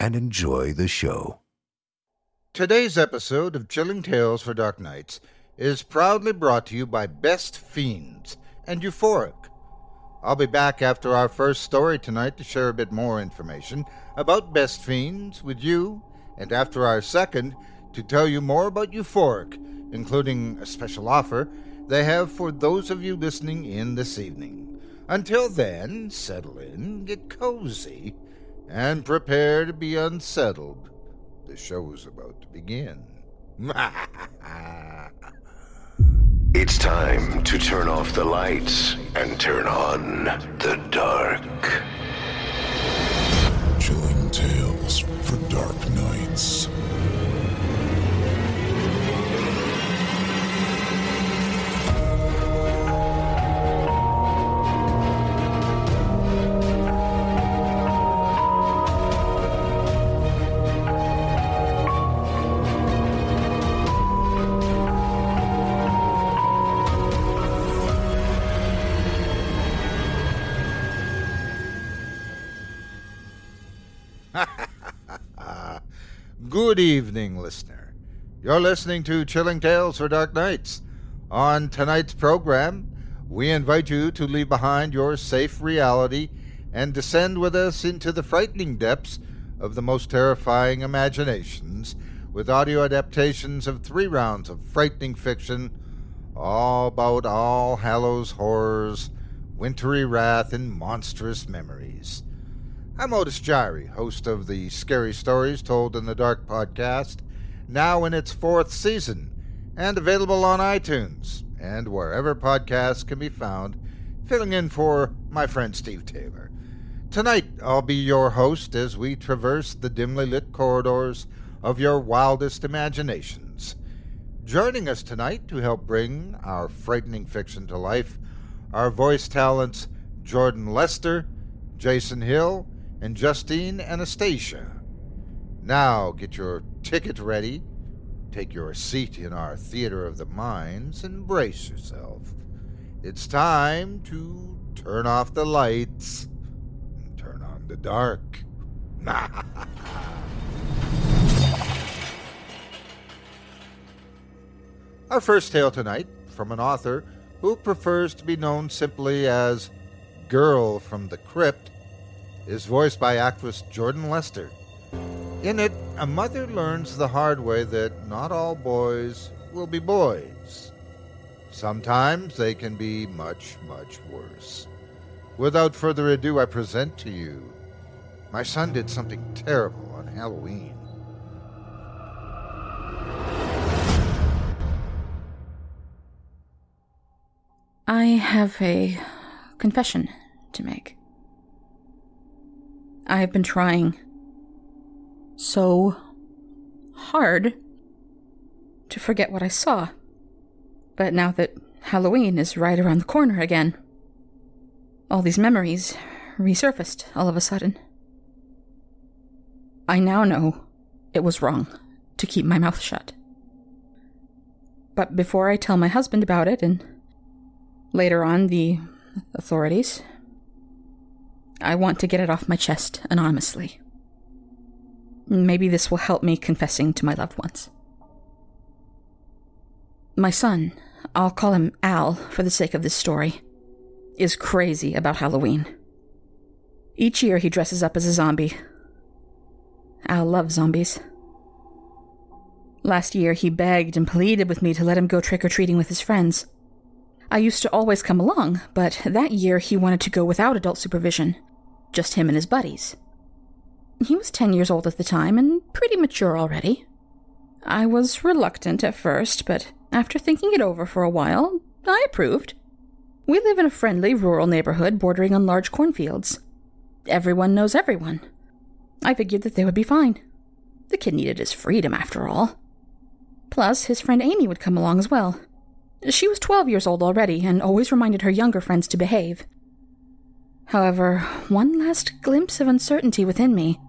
and enjoy the show. Today's episode of Chilling Tales for Dark Nights is proudly brought to you by Best Fiends and Euphoric. I'll be back after our first story tonight to share a bit more information about Best Fiends with you, and after our second to tell you more about Euphoric, including a special offer they have for those of you listening in this evening. Until then, settle in, get cozy, and prepare to be unsettled. The show is about to begin. It's time to turn off the lights and turn on the dark. Chilling tales for dark Good evening, listener. You're listening to Chilling Tales for Dark Nights. On tonight's program, we invite you to leave behind your safe reality and descend with us into the frightening depths of the most terrifying imaginations with audio adaptations of three rounds of frightening fiction, all about All Hallows horrors, wintry wrath, and monstrous memories. I'm Otis Jiry, host of the Scary Stories Told in the Dark podcast, now in its fourth season, and available on iTunes and wherever podcasts can be found, filling in for my friend Steve Taylor. Tonight, I'll be your host as we traverse the dimly lit corridors of your wildest imaginations. Joining us tonight to help bring our frightening fiction to life are voice talents Jordan Lester, Jason Hill, and Justine Anastasia. Now get your ticket ready, take your seat in our theater of the minds, and brace yourself. It's time to turn off the lights and turn on the dark. Our first tale tonight from an author who prefers to be known simply as Girl from the Crypt is voiced by actress Jordan Lester. In it, a mother learns the hard way that not all boys will be boys. Sometimes they can be much, much worse. Without further ado, I present to you My son did something terrible on Halloween. I have a confession to make. I have been trying so hard to forget what I saw. But now that Halloween is right around the corner again, all these memories resurfaced all of a sudden. I now know it was wrong to keep my mouth shut. But before I tell my husband about it and later on the authorities, I want to get it off my chest anonymously. Maybe this will help me confessing to my loved ones. My son, I'll call him Al for the sake of this story, is crazy about Halloween. Each year he dresses up as a zombie. Al loves zombies. Last year he begged and pleaded with me to let him go trick or treating with his friends. I used to always come along, but that year he wanted to go without adult supervision, just him and his buddies. He was 10 years old at the time and pretty mature already. I was reluctant at first, but after thinking it over for a while, I approved. We live in a friendly rural neighborhood bordering on large cornfields. Everyone knows everyone. I figured that they would be fine. The kid needed his freedom, after all. Plus, his friend Amy would come along as well. She was 12 years old already and always reminded her younger friends to behave. However, one last glimpse of uncertainty within me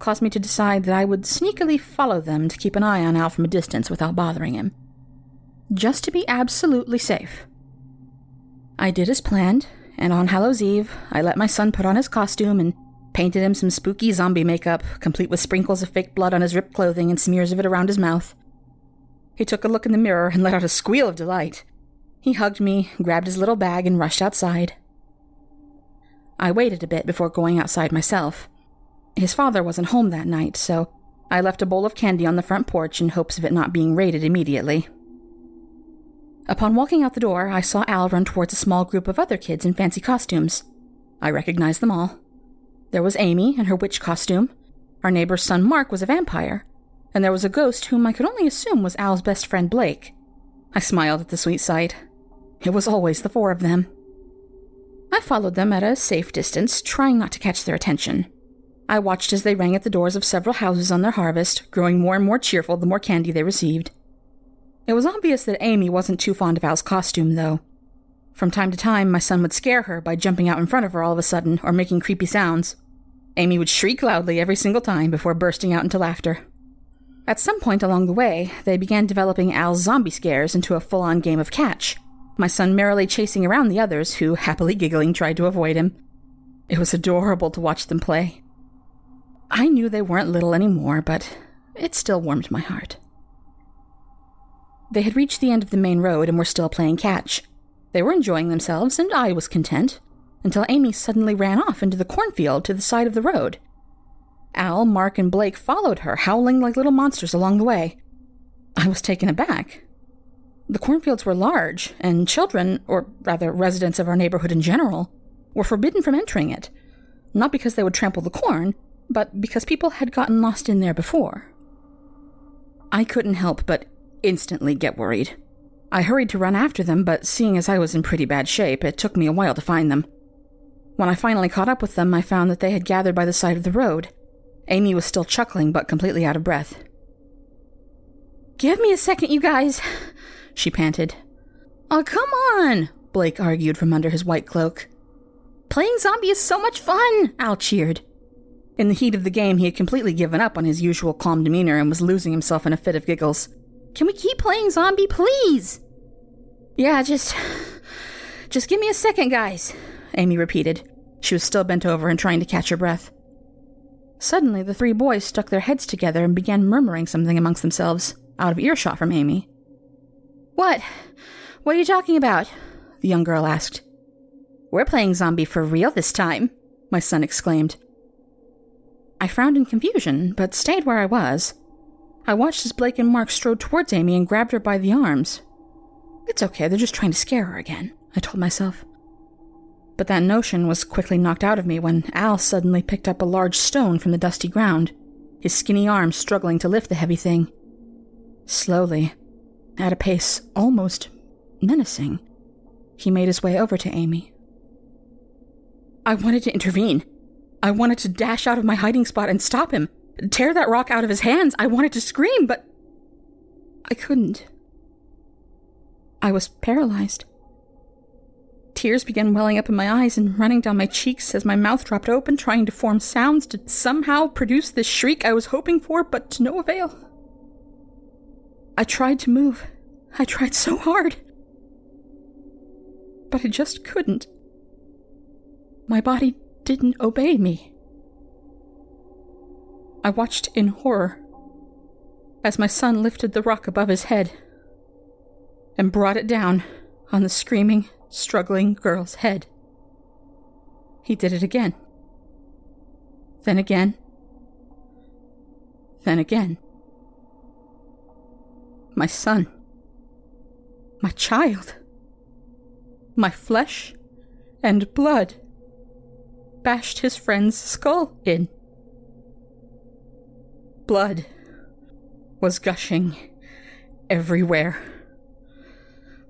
caused me to decide that I would sneakily follow them to keep an eye on Al from a distance without bothering him. Just to be absolutely safe. I did as planned, and on Hallows Eve, I let my son put on his costume and painted him some spooky zombie makeup, complete with sprinkles of fake blood on his ripped clothing and smears of it around his mouth. He took a look in the mirror and let out a squeal of delight. He hugged me, grabbed his little bag, and rushed outside. I waited a bit before going outside myself. His father wasn't home that night, so I left a bowl of candy on the front porch in hopes of it not being raided immediately. Upon walking out the door, I saw Al run towards a small group of other kids in fancy costumes. I recognized them all. There was Amy in her witch costume. Our neighbor's son Mark was a vampire. And there was a ghost whom I could only assume was Al's best friend Blake. I smiled at the sweet sight. It was always the four of them. I followed them at a safe distance, trying not to catch their attention. I watched as they rang at the doors of several houses on their harvest, growing more and more cheerful the more candy they received. It was obvious that Amy wasn't too fond of Al's costume, though. From time to time, my son would scare her by jumping out in front of her all of a sudden or making creepy sounds. Amy would shriek loudly every single time before bursting out into laughter. At some point along the way, they began developing Al's zombie scares into a full on game of catch, my son merrily chasing around the others who, happily giggling, tried to avoid him. It was adorable to watch them play. I knew they weren't little anymore, but it still warmed my heart. They had reached the end of the main road and were still playing catch. They were enjoying themselves, and I was content, until Amy suddenly ran off into the cornfield to the side of the road. Al, Mark, and Blake followed her, howling like little monsters along the way. I was taken aback. The cornfields were large, and children, or rather residents of our neighborhood in general, were forbidden from entering it. Not because they would trample the corn, but because people had gotten lost in there before. I couldn't help but instantly get worried. I hurried to run after them, but seeing as I was in pretty bad shape, it took me a while to find them. When I finally caught up with them, I found that they had gathered by the side of the road. Amy was still chuckling, but completely out of breath. Give me a second, you guys, she panted. Oh, come on, Blake argued from under his white cloak. Playing zombie is so much fun, Al cheered. In the heat of the game, he had completely given up on his usual calm demeanor and was losing himself in a fit of giggles. Can we keep playing zombie, please? Yeah, just. Just give me a second, guys, Amy repeated. She was still bent over and trying to catch her breath. Suddenly, the three boys stuck their heads together and began murmuring something amongst themselves, out of earshot from Amy. What? What are you talking about? The young girl asked. We're playing zombie for real this time, my son exclaimed. I frowned in confusion, but stayed where I was. I watched as Blake and Mark strode towards Amy and grabbed her by the arms. It's okay, they're just trying to scare her again, I told myself. But that notion was quickly knocked out of me when Al suddenly picked up a large stone from the dusty ground, his skinny arms struggling to lift the heavy thing. Slowly, at a pace almost menacing, he made his way over to Amy. I wanted to intervene. I wanted to dash out of my hiding spot and stop him, tear that rock out of his hands. I wanted to scream, but I couldn't. I was paralyzed. Tears began welling up in my eyes and running down my cheeks as my mouth dropped open, trying to form sounds to somehow produce the shriek I was hoping for, but to no avail. I tried to move. I tried so hard. But I just couldn't. My body didn't obey me. I watched in horror as my son lifted the rock above his head and brought it down on the screaming, struggling girl's head. He did it again. Then again. Then again. My son. My child. My flesh and blood bashed his friend's skull in. Blood was gushing everywhere.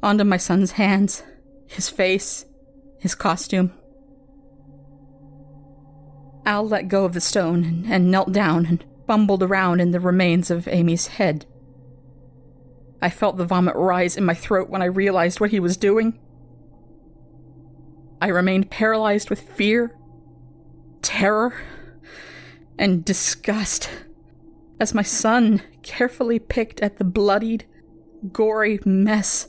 Onto my son's hands, his face, his costume. Al let go of the stone and, and knelt down and fumbled around in the remains of Amy's head. I felt the vomit rise in my throat when I realized what he was doing. I remained paralyzed with fear, terror, and disgust as my son carefully picked at the bloodied, gory mess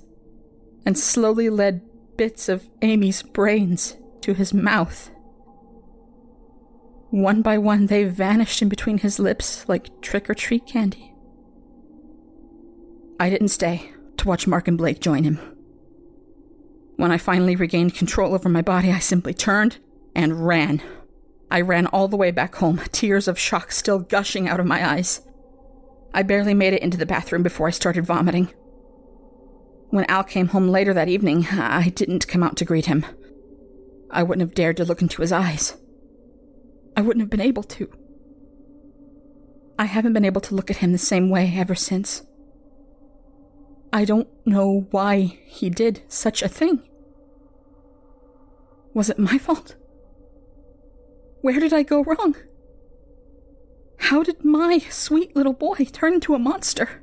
and slowly led bits of Amy's brains to his mouth. One by one, they vanished in between his lips like trick or treat candy. I didn't stay to watch Mark and Blake join him. When I finally regained control over my body, I simply turned and ran. I ran all the way back home, tears of shock still gushing out of my eyes. I barely made it into the bathroom before I started vomiting. When Al came home later that evening, I didn't come out to greet him. I wouldn't have dared to look into his eyes. I wouldn't have been able to. I haven't been able to look at him the same way ever since. I don't know why he did such a thing. Was it my fault? Where did I go wrong? How did my sweet little boy turn into a monster?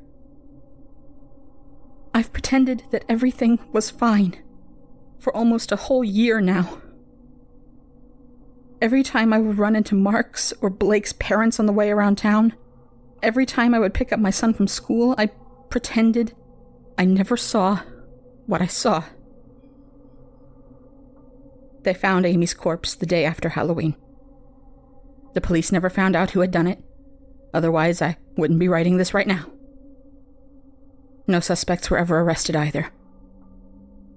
I've pretended that everything was fine for almost a whole year now. Every time I would run into Mark's or Blake's parents on the way around town, every time I would pick up my son from school, I pretended I never saw what I saw. They found Amy's corpse the day after Halloween. The police never found out who had done it. Otherwise, I wouldn't be writing this right now. No suspects were ever arrested either.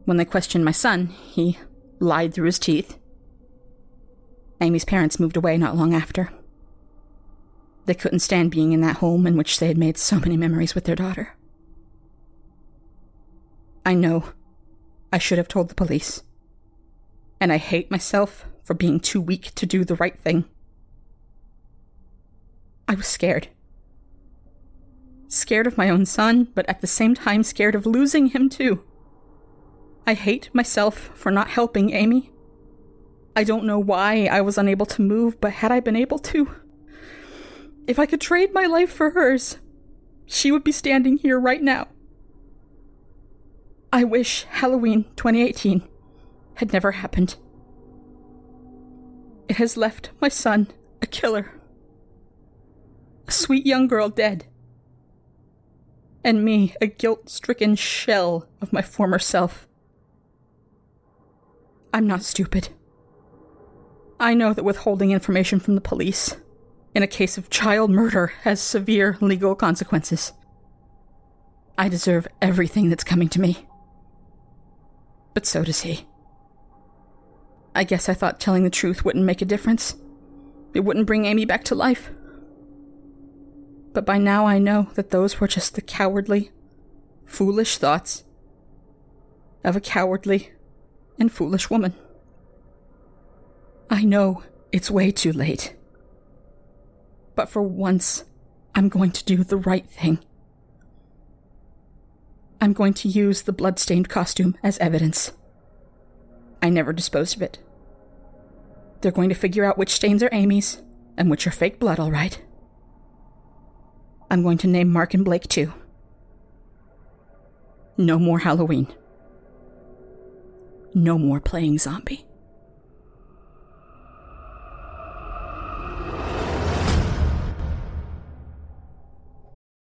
When they questioned my son, he lied through his teeth. Amy's parents moved away not long after. They couldn't stand being in that home in which they had made so many memories with their daughter. I know I should have told the police. And I hate myself for being too weak to do the right thing. I was scared. Scared of my own son, but at the same time scared of losing him too. I hate myself for not helping Amy. I don't know why I was unable to move, but had I been able to, if I could trade my life for hers, she would be standing here right now. I wish Halloween 2018 had never happened. It has left my son a killer a sweet young girl dead, and me a guilt stricken shell of my former self. I'm not stupid. I know that withholding information from the police in a case of child murder has severe legal consequences. I deserve everything that's coming to me. But so does he. I guess I thought telling the truth wouldn't make a difference. It wouldn't bring Amy back to life but by now I know that those were just the cowardly, foolish thoughts of a cowardly and foolish woman. I know it's way too late. But for once, I'm going to do the right thing. I'm going to use the blood-stained costume as evidence. I never disposed of it. They're going to figure out which stains are Amy's and which are fake blood, all right. I'm going to name Mark and Blake too. No more Halloween. No more playing zombie.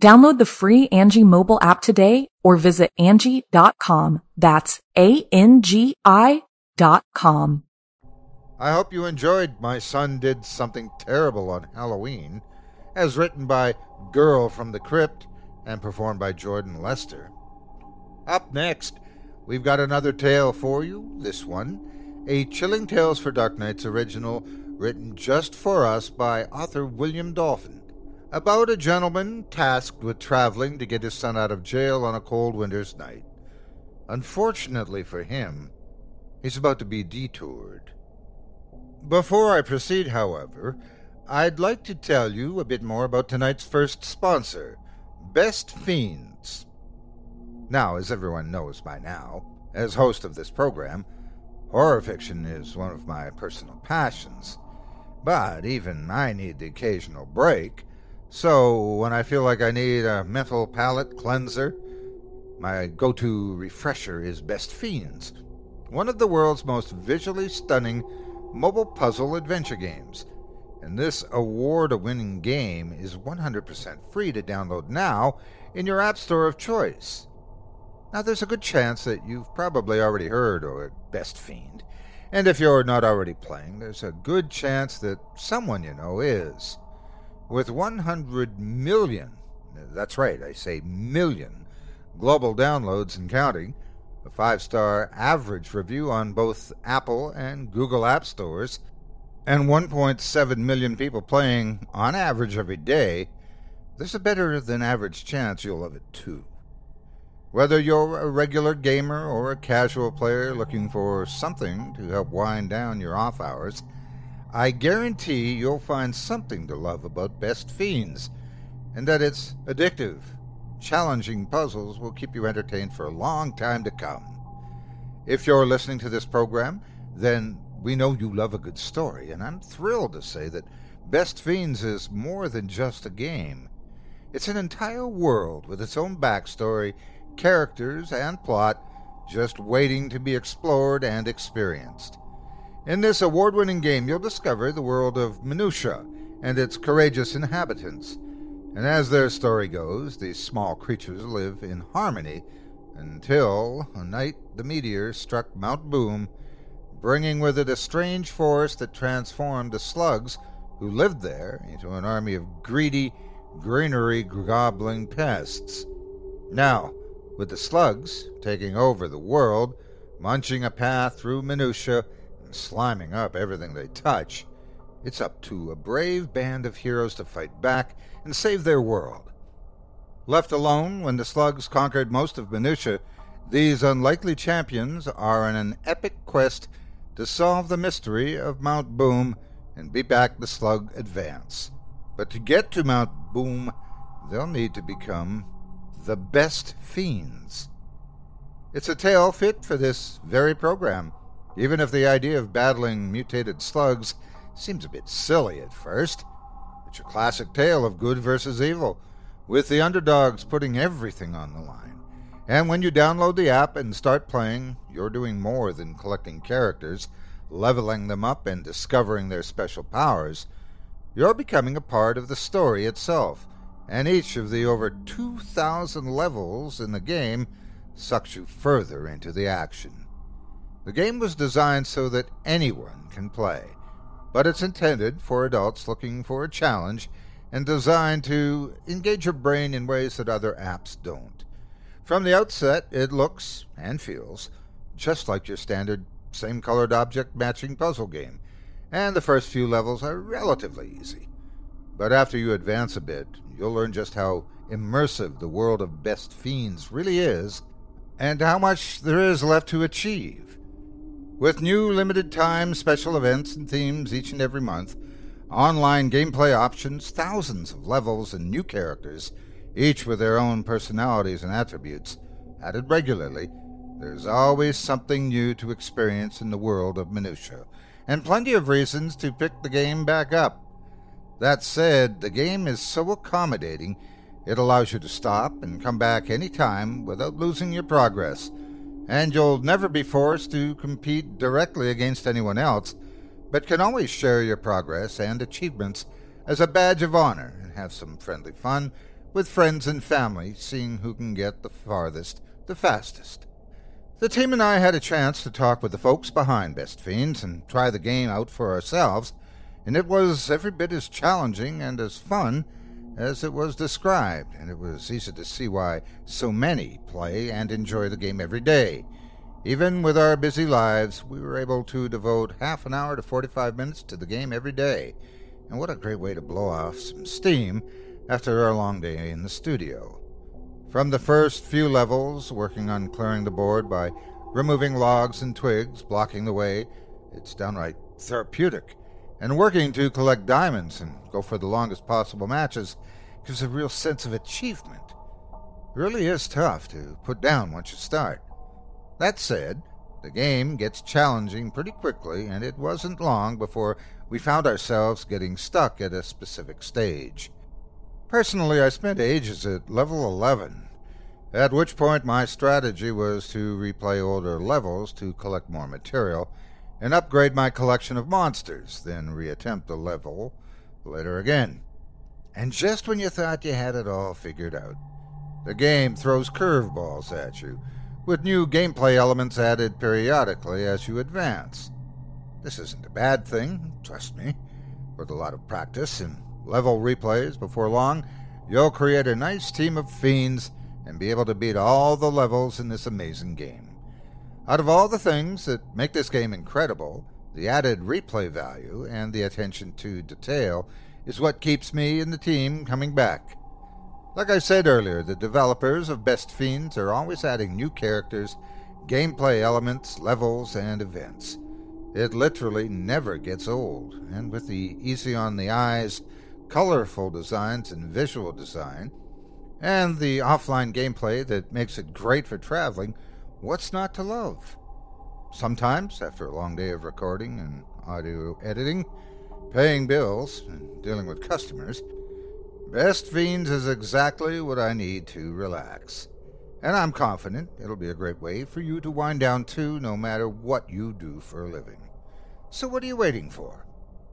Download the free Angi mobile app today or visit Angi.com. That's A-N-G-I dot com. I hope you enjoyed My Son Did Something Terrible on Halloween, as written by Girl from the Crypt and performed by Jordan Lester. Up next, we've got another tale for you, this one, a Chilling Tales for Dark Nights original written just for us by author William Dolphin, about a gentleman tasked with traveling to get his son out of jail on a cold winter's night. Unfortunately for him, he's about to be detoured. Before I proceed, however, I'd like to tell you a bit more about tonight's first sponsor, Best Fiends. Now, as everyone knows by now, as host of this program, horror fiction is one of my personal passions. But even I need the occasional break, so when I feel like I need a mental palate cleanser, my go to refresher is Best Fiends, one of the world's most visually stunning mobile puzzle adventure games. And this award winning game is 100% free to download now in your App Store of choice. Now, there's a good chance that you've probably already heard of Best Fiend, and if you're not already playing, there's a good chance that someone you know is. With 100 million, that's right, I say million, global downloads and counting, a five star average review on both Apple and Google App Stores, and 1.7 million people playing on average every day, there's a better than average chance you'll love it too. Whether you're a regular gamer or a casual player looking for something to help wind down your off hours, I guarantee you'll find something to love about Best Fiends, and that it's addictive challenging puzzles will keep you entertained for a long time to come. If you're listening to this program, then we know you love a good story, and I'm thrilled to say that Best Fiends is more than just a game. It's an entire world with its own backstory, characters, and plot, just waiting to be explored and experienced. In this award winning game, you'll discover the world of Minutia and its courageous inhabitants and as their story goes, these small creatures live in harmony until a night the meteor struck Mount Boom, bringing with it a strange force that transformed the slugs who lived there into an army of greedy, greenery gobbling pests. Now, with the slugs taking over the world, munching a path through minutia, and sliming up everything they touch, it's up to a brave band of heroes to fight back and save their world. Left alone when the slugs conquered most of Minutia, these unlikely champions are on an epic quest to solve the mystery of Mount Boom and beat back the slug advance. But to get to Mount Boom, they'll need to become the best fiends. It's a tale fit for this very program, even if the idea of battling mutated slugs seems a bit silly at first. It's your classic tale of good versus evil, with the underdogs putting everything on the line. And when you download the app and start playing, you're doing more than collecting characters, leveling them up, and discovering their special powers. You're becoming a part of the story itself, and each of the over 2,000 levels in the game sucks you further into the action. The game was designed so that anyone can play, but it's intended for adults looking for a challenge and designed to engage your brain in ways that other apps don't. From the outset, it looks and feels just like your standard same colored object matching puzzle game, and the first few levels are relatively easy. But after you advance a bit, you'll learn just how immersive the world of Best Fiends really is, and how much there is left to achieve. With new limited time special events and themes each and every month, online gameplay options, thousands of levels, and new characters, each with their own personalities and attributes, added regularly, there's always something new to experience in the world of Minutia, and plenty of reasons to pick the game back up. That said, the game is so accommodating, it allows you to stop and come back any time without losing your progress, and you'll never be forced to compete directly against anyone else, but can always share your progress and achievements as a badge of honor and have some friendly fun with friends and family, seeing who can get the farthest the fastest. The team and I had a chance to talk with the folks behind Best Fiends and try the game out for ourselves and it was every bit as challenging and as fun as it was described, and it was easy to see why so many play and enjoy the game every day. Even with our busy lives, we were able to devote half an hour to 45 minutes to the game every day. And what a great way to blow off some steam after our long day in the studio. From the first few levels, working on clearing the board by removing logs and twigs blocking the way, it's downright therapeutic and working to collect diamonds and go for the longest possible matches gives a real sense of achievement. It really is tough to put down once you start. That said, the game gets challenging pretty quickly, and it wasn't long before we found ourselves getting stuck at a specific stage. Personally, I spent ages at level 11, at which point my strategy was to replay older levels to collect more material and upgrade my collection of monsters, then reattempt the level later again. And just when you thought you had it all figured out, the game throws curveballs at you, with new gameplay elements added periodically as you advance. This isn't a bad thing, trust me. With a lot of practice and level replays before long, you'll create a nice team of fiends and be able to beat all the levels in this amazing game. Out of all the things that make this game incredible, the added replay value and the attention to detail is what keeps me and the team coming back. Like I said earlier, the developers of Best Fiends are always adding new characters, gameplay elements, levels, and events. It literally never gets old, and with the easy on the eyes, colorful designs and visual design, and the offline gameplay that makes it great for traveling, what's not to love? Sometimes, after a long day of recording and audio editing, paying bills, and dealing with customers, Best Fiends is exactly what I need to relax. And I'm confident it'll be a great way for you to wind down too, no matter what you do for a living. So what are you waiting for?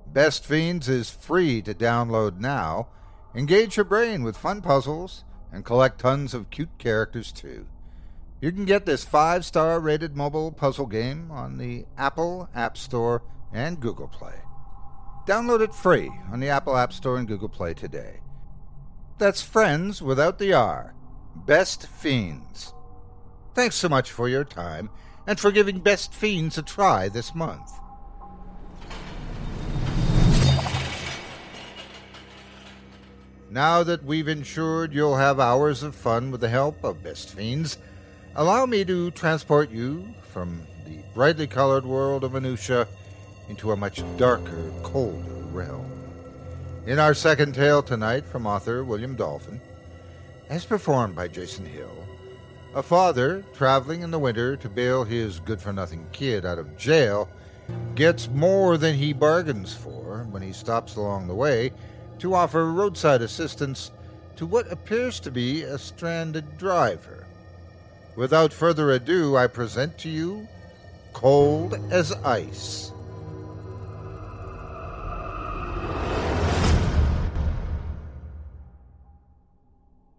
Best Fiends is free to download now. Engage your brain with fun puzzles and collect tons of cute characters too. You can get this five star rated mobile puzzle game on the Apple App Store and Google Play. Download it free on the Apple App Store and Google Play today. That's Friends without the R. Best Fiends. Thanks so much for your time and for giving Best Fiends a try this month. Now that we've ensured you'll have hours of fun with the help of Best Fiends, Allow me to transport you from the brightly colored world of Minutia into a much darker, colder realm. In our second tale tonight from author William Dolphin, as performed by Jason Hill, a father traveling in the winter to bail his good for nothing kid out of jail gets more than he bargains for when he stops along the way to offer roadside assistance to what appears to be a stranded driver. Without further ado, I present to you Cold as Ice.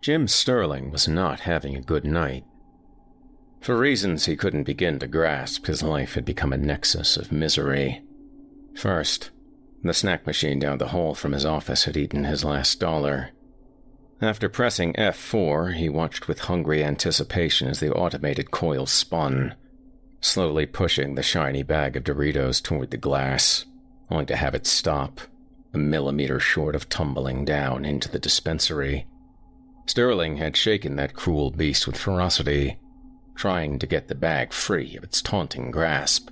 Jim Sterling was not having a good night. For reasons he couldn't begin to grasp, his life had become a nexus of misery. First, the snack machine down the hall from his office had eaten his last dollar. After pressing F4, he watched with hungry anticipation as the automated coil spun, slowly pushing the shiny bag of Doritos toward the glass, only to have it stop, a millimeter short of tumbling down into the dispensary. Sterling had shaken that cruel beast with ferocity, trying to get the bag free of its taunting grasp.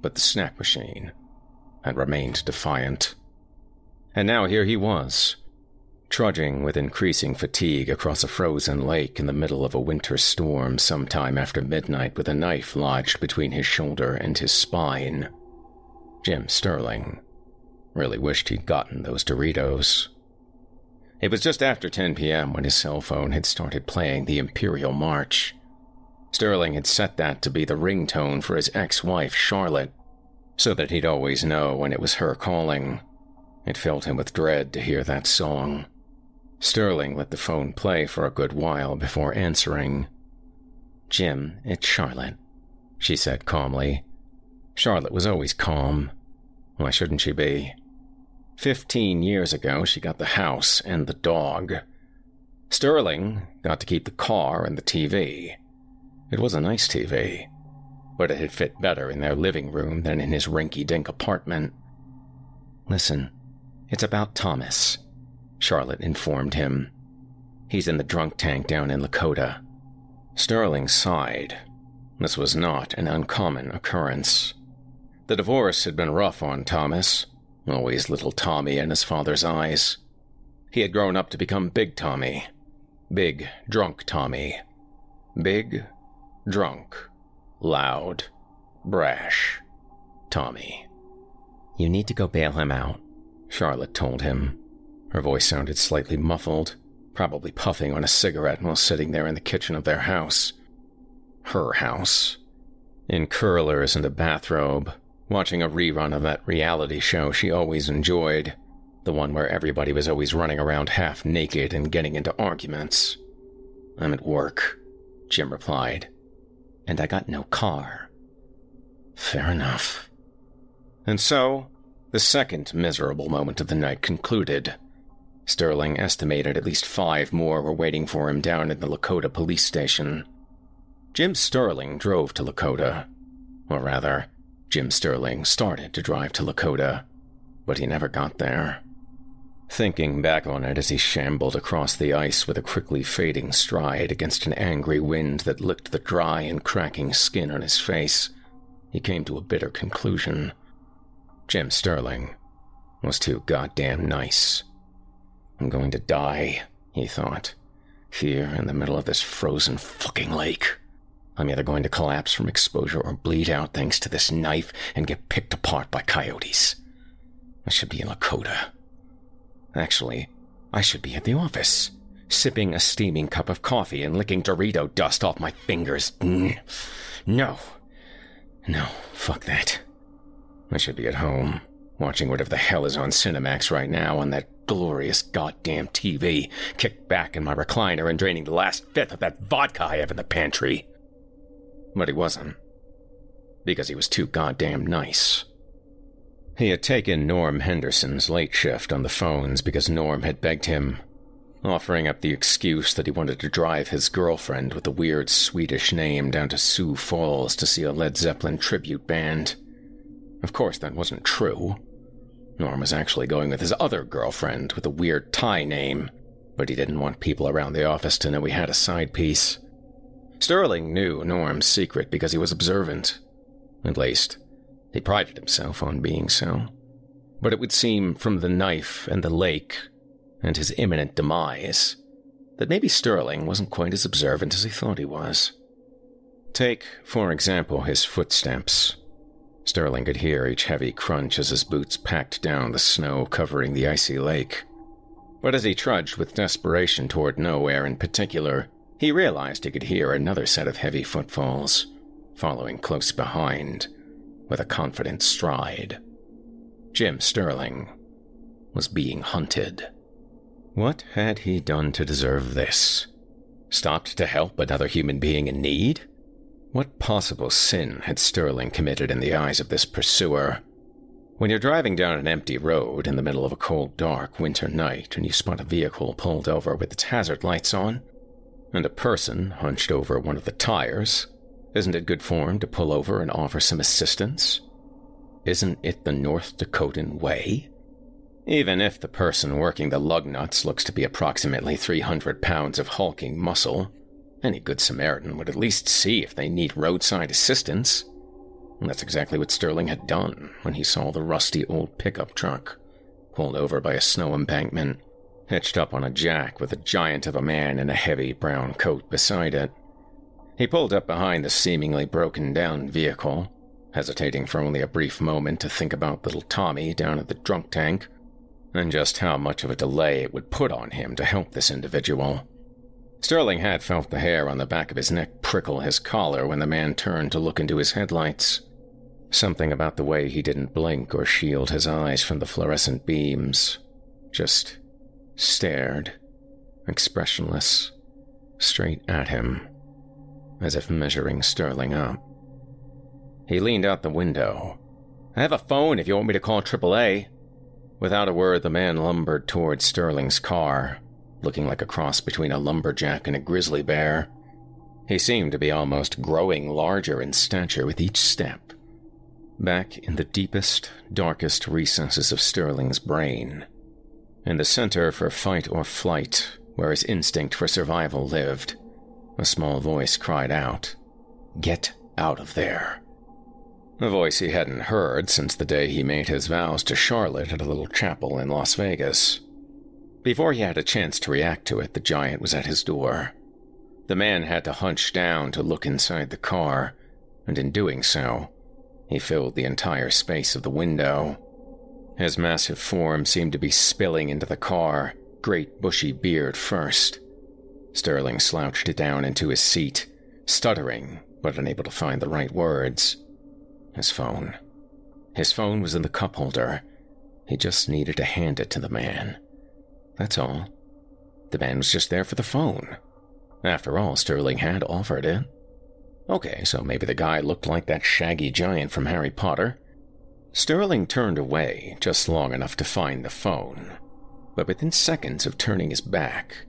But the snack machine had remained defiant. And now here he was, trudging with increasing fatigue across a frozen lake in the middle of a winter storm sometime after midnight with a knife lodged between his shoulder and his spine. Jim Sterling really wished he'd gotten those Doritos. It was just after 10 p.m. when his cell phone had started playing the Imperial March. Sterling had set that to be the ringtone for his ex wife, Charlotte, so that he'd always know when it was her calling. It filled him with dread to hear that song. Sterling let the phone play for a good while before answering. Jim, it's Charlotte, she said calmly. Charlotte was always calm. Why shouldn't she be? Fifteen years ago, she got the house and the dog. Sterling got to keep the car and the TV. It was a nice TV, but it had fit better in their living room than in his rinky dink apartment. Listen, it's about Thomas, Charlotte informed him. He's in the drunk tank down in Lakota. Sterling sighed. This was not an uncommon occurrence. The divorce had been rough on Thomas, always little Tommy in his father's eyes. He had grown up to become Big Tommy. Big, drunk Tommy. Big, drunk, loud, brash Tommy. You need to go bail him out, Charlotte told him. Her voice sounded slightly muffled, probably puffing on a cigarette while sitting there in the kitchen of their house. Her house. In curlers and a bathrobe, watching a rerun of that reality show she always enjoyed, the one where everybody was always running around half naked and getting into arguments. I'm at work, Jim replied and I got no car. Fair enough. And so, the second miserable moment of the night concluded. Sterling estimated at least five more were waiting for him down at the Lakota police station. Jim Sterling drove to Lakota. Or rather, Jim Sterling started to drive to Lakota, but he never got there. Thinking back on it as he shambled across the ice with a quickly fading stride against an angry wind that licked the dry and cracking skin on his face, he came to a bitter conclusion. Jim Sterling was too goddamn nice. I'm going to die, he thought, here in the middle of this frozen fucking lake. I'm either going to collapse from exposure or bleed out thanks to this knife and get picked apart by coyotes. I should be in Lakota Actually, I should be at the office, sipping a steaming cup of coffee and licking Dorito dust off my fingers. No. No, fuck that. I should be at home, watching whatever the hell is on Cinemax right now on that glorious goddamn TV, kicked back in my recliner and draining the last fifth of that vodka I have in the pantry. But he wasn't. Because he was too goddamn nice. He had taken Norm Henderson's late shift on the phones because Norm had begged him, offering up the excuse that he wanted to drive his girlfriend with a weird Swedish name down to Sioux Falls to see a Led Zeppelin tribute band. Of course, that wasn't true. Norm was actually going with his other girlfriend with a weird Thai name, but he didn't want people around the office to know he had a side piece. Sterling knew Norm's secret because he was observant. At least, he prided himself on being so. But it would seem from the knife and the lake, and his imminent demise, that maybe Sterling wasn't quite as observant as he thought he was. Take, for example, his footsteps. Sterling could hear each heavy crunch as his boots packed down the snow covering the icy lake. But as he trudged with desperation toward nowhere in particular, he realized he could hear another set of heavy footfalls, following close behind, with a confident stride. Jim Sterling was being hunted. What had he done to deserve this? Stopped to help another human being in need? What possible sin had Sterling committed in the eyes of this pursuer? When you're driving down an empty road in the middle of a cold, dark winter night and you spot a vehicle pulled over with its hazard lights on, and a person hunched over one of the tires, isn't it good form to pull over and offer some assistance? Isn't it the North Dakotan way? Even if the person working the lug nuts looks to be approximately 300 pounds of hulking muscle, any good Samaritan would at least see if they need roadside assistance. And that's exactly what Sterling had done when he saw the rusty old pickup truck, pulled over by a snow embankment, hitched up on a jack with a giant of a man in a heavy brown coat beside it. He pulled up behind the seemingly broken down vehicle, hesitating for only a brief moment to think about little Tommy down at the drunk tank, and just how much of a delay it would put on him to help this individual. Sterling had felt the hair on the back of his neck prickle his collar when the man turned to look into his headlights. Something about the way he didn't blink or shield his eyes from the fluorescent beams. Just stared, expressionless, straight at him, as if measuring Sterling up. He leaned out the window. I have a phone if you want me to call AAA. Without a word, the man lumbered towards Sterling's car, looking like a cross between a lumberjack and a grizzly bear. He seemed to be almost growing larger in stature with each step. Back in the deepest, darkest recesses of Sterling's brain, in the center for fight or flight, where his instinct for survival lived, a small voice cried out, Get out of there. A voice he hadn't heard since the day he made his vows to Charlotte at a little chapel in Las Vegas. Before he had a chance to react to it, the giant was at his door. The man had to hunch down to look inside the car, and in doing so, he filled the entire space of the window. His massive form seemed to be spilling into the car, great bushy beard first. Sterling slouched down into his seat, stuttering but unable to find the right words. His phone. His phone was in the cup holder. He just needed to hand it to the man. That's all. The man was just there for the phone. After all, Sterling had offered it. Okay, so maybe the guy looked like that shaggy giant from Harry Potter. Sterling turned away just long enough to find the phone, but within seconds of turning his back,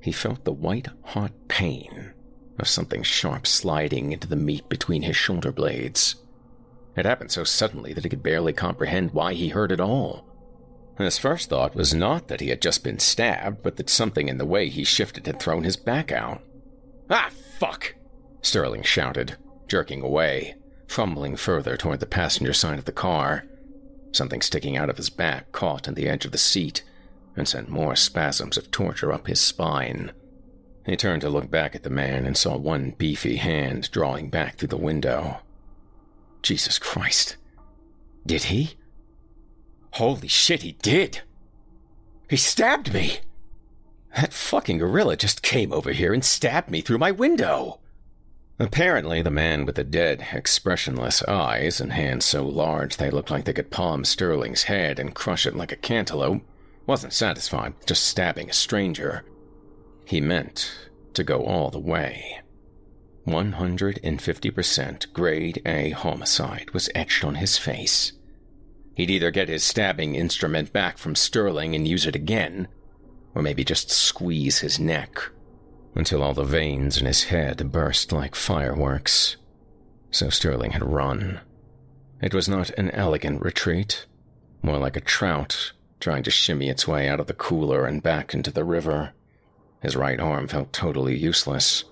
he felt the white hot pain of something sharp sliding into the meat between his shoulder blades. It happened so suddenly that he could barely comprehend why he heard it all. His first thought was not that he had just been stabbed, but that something in the way he shifted had thrown his back out. Ah, fuck! Sterling shouted, jerking away, fumbling further toward the passenger side of the car. Something sticking out of his back caught in the edge of the seat and sent more spasms of torture up his spine. He turned to look back at the man and saw one beefy hand drawing back through the window. Jesus Christ. Did he? Holy shit, he did! He stabbed me! That fucking gorilla just came over here and stabbed me through my window! Apparently, the man with the dead, expressionless eyes and hands so large they looked like they could palm Sterling's head and crush it like a cantaloupe wasn't satisfied with just stabbing a stranger. He meant to go all the way. 150% grade A homicide was etched on his face. He'd either get his stabbing instrument back from Sterling and use it again, or maybe just squeeze his neck until all the veins in his head burst like fireworks. So Sterling had run. It was not an elegant retreat, more like a trout trying to shimmy its way out of the cooler and back into the river. His right arm felt totally useless,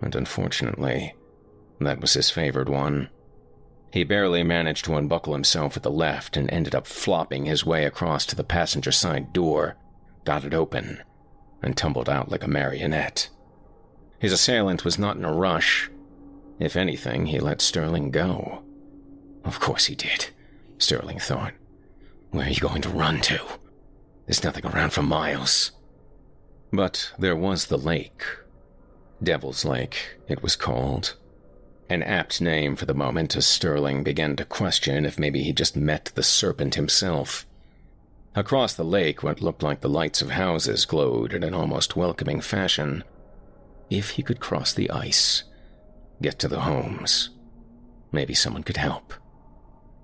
and unfortunately, that was his favored one. He barely managed to unbuckle himself with the left and ended up flopping his way across to the passenger side door, got it open, and tumbled out like a marionette. His assailant was not in a rush. If anything, he let Sterling go. Of course he did, Sterling thought. Where are you going to run to? There's nothing around for miles. But there was the lake. Devil's Lake, it was called. An apt name for the moment as Sterling began to question if maybe he just met the serpent himself. Across the lake, what looked like the lights of houses glowed in an almost welcoming fashion. If he could cross the ice, get to the homes, maybe someone could help.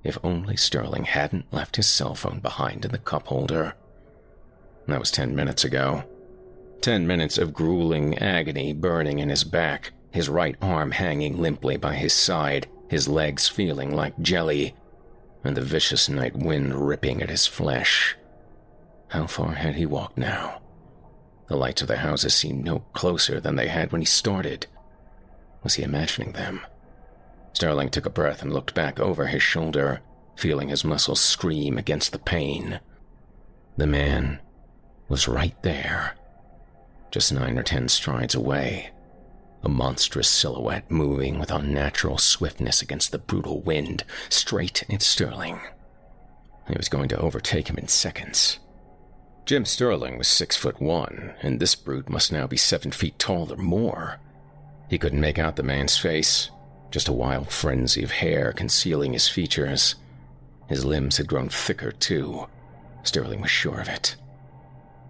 If only Sterling hadn't left his cell phone behind in the cup holder. That was ten minutes ago. Ten minutes of grueling agony burning in his back, his right arm hanging limply by his side, his legs feeling like jelly, and the vicious night wind ripping at his flesh. How far had he walked now? The lights of the houses seemed no closer than they had when he started. Was he imagining them? Sterling took a breath and looked back over his shoulder, feeling his muscles scream against the pain. The man was right there, just nine or ten strides away, a monstrous silhouette moving with unnatural swiftness against the brutal wind, straight at Sterling. He was going to overtake him in seconds. Jim Sterling was six foot one, and this brute must now be seven feet tall or more. He couldn't make out the man's face, just a wild frenzy of hair concealing his features. His limbs had grown thicker, too. Sterling was sure of it.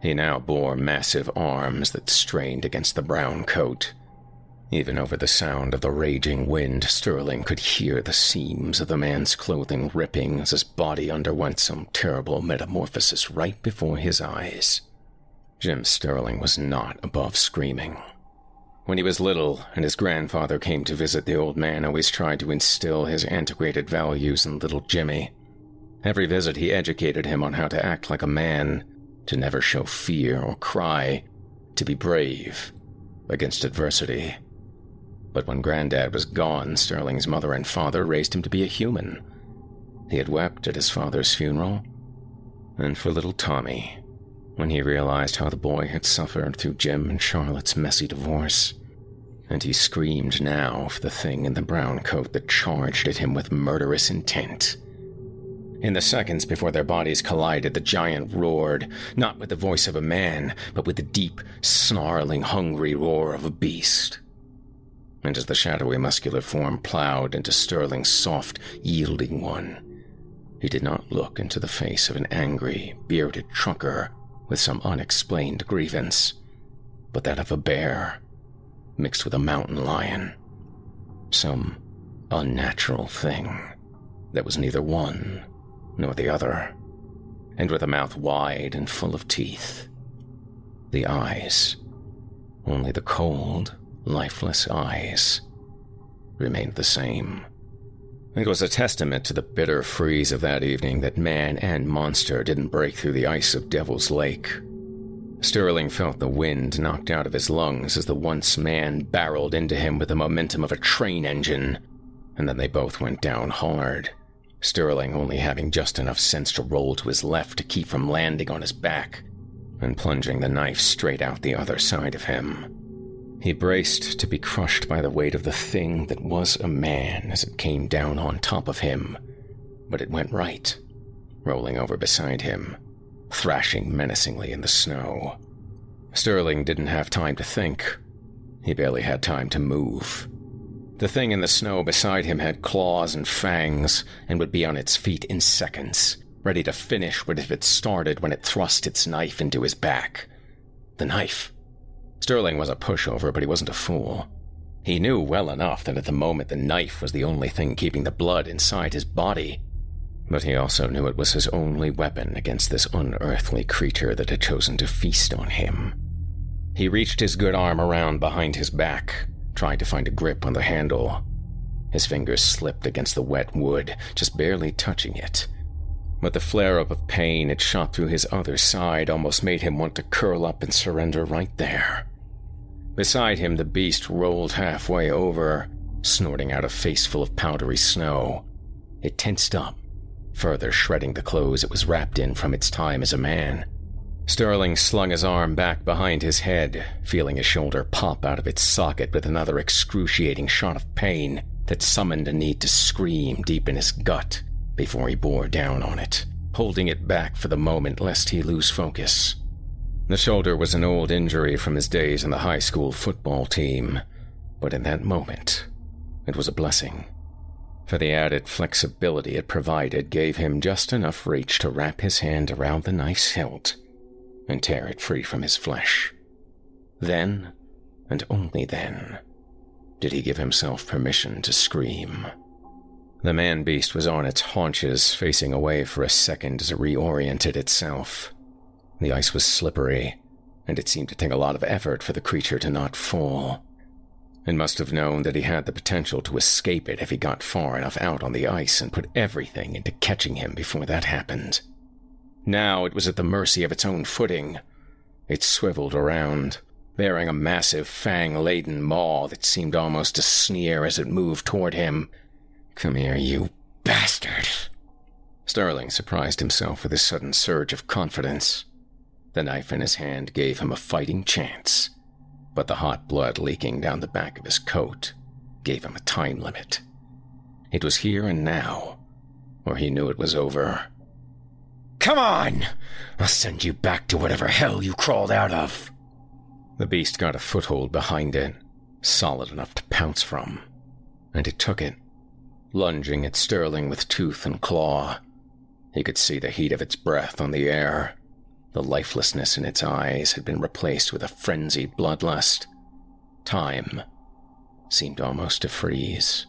He now bore massive arms that strained against the brown coat. Even over the sound of the raging wind, Sterling could hear the seams of the man's clothing ripping as his body underwent some terrible metamorphosis right before his eyes. Jim Sterling was not above screaming. When he was little and his grandfather came to visit, the old man always tried to instill his antiquated values in little Jimmy. Every visit, he educated him on how to act like a man to never show fear or cry, to be brave against adversity. But when Granddad was gone, Sterling's mother and father raised him to be a human. He had wept at his father's funeral, and for little Tommy, when he realized how the boy had suffered through Jim and Charlotte's messy divorce. And he screamed now for the thing in the brown coat that charged at him with murderous intent. In the seconds before their bodies collided, the giant roared, not with the voice of a man, but with the deep, snarling, hungry roar of a beast. And as the shadowy, muscular form plowed into Sterling's soft, yielding one, he did not look into the face of an angry, bearded trucker with some unexplained grievance, but that of a bear mixed with a mountain lion. Some unnatural thing that was neither one nor the other, and with a mouth wide and full of teeth. The eyes, only the cold, lifeless eyes, remained the same. It was a testament to the bitter freeze of that evening that man and monster didn't break through the ice of Devil's Lake. Sterling felt the wind knocked out of his lungs as the once man barreled into him with the momentum of a train engine, and then they both went down hard. Sterling only having just enough sense to roll to his left to keep from landing on his back and plunging the knife straight out the other side of him. He braced to be crushed by the weight of the thing that was a man as it came down on top of him, but it went right, rolling over beside him, thrashing menacingly in the snow. Sterling didn't have time to think. He barely had time to move. The thing in the snow beside him had claws and fangs and would be on its feet in seconds, ready to finish what it had started when it thrust its knife into his back. The knife. Sterling was a pushover, but he wasn't a fool. He knew well enough that at the moment the knife was the only thing keeping the blood inside his body. But he also knew it was his only weapon against this unearthly creature that had chosen to feast on him. He reached his good arm around behind his back, trying to find a grip on the handle. His fingers slipped against the wet wood, just barely touching it. But the flare up of pain it shot through his other side almost made him want to curl up and surrender right there. Beside him, the beast rolled halfway over, snorting out a face full of powdery snow. It tensed up, further shredding the clothes it was wrapped in from its time as a man. Sterling slung his arm back behind his head, feeling his shoulder pop out of its socket with another excruciating shot of pain that summoned a need to scream deep in his gut before he bore down on it. holding it back for the moment lest he lose focus. The shoulder was an old injury from his days on the high school football team, but in that moment, it was a blessing. For the added flexibility it provided gave him just enough reach to wrap his hand around the knife's hilt and tear it free from his flesh. Then, and only then, did he give himself permission to scream. The man beast was on its haunches, facing away for a second as it reoriented itself. The ice was slippery, and it seemed to take a lot of effort for the creature to not fall. It must have known that he had the potential to escape it if he got far enough out on the ice and put everything into catching him before that happened. Now it was at the mercy of its own footing. It swiveled around, bearing a massive fang laden maw that seemed almost to sneer as it moved toward him. Come here, you bastard. Sterling surprised himself with a sudden surge of confidence. The knife in his hand gave him a fighting chance, but the hot blood leaking down the back of his coat gave him a time limit. It was here and now, or he knew it was over. Come on! I'll send you back to whatever hell you crawled out of. The beast got a foothold behind it, solid enough to pounce from, and it took it, lunging at Sterling with tooth and claw. He could see the heat of its breath on the air. The lifelessness in its eyes had been replaced with a frenzied bloodlust. Time seemed almost to freeze,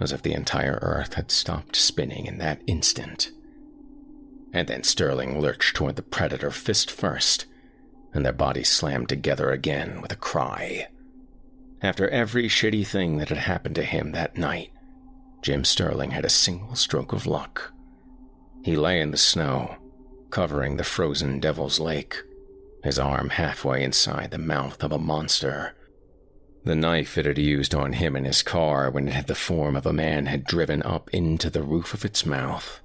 as if the entire earth had stopped spinning in that instant. And then Sterling lurched toward the predator fist first, and their bodies slammed together again with a cry. After every shitty thing that had happened to him that night, Jim Sterling had a single stroke of luck. He lay in the snow, covering the frozen Devil's Lake, his arm halfway inside the mouth of a monster. The knife it had used on him in his car when it had the form of a man had driven up into the roof of its mouth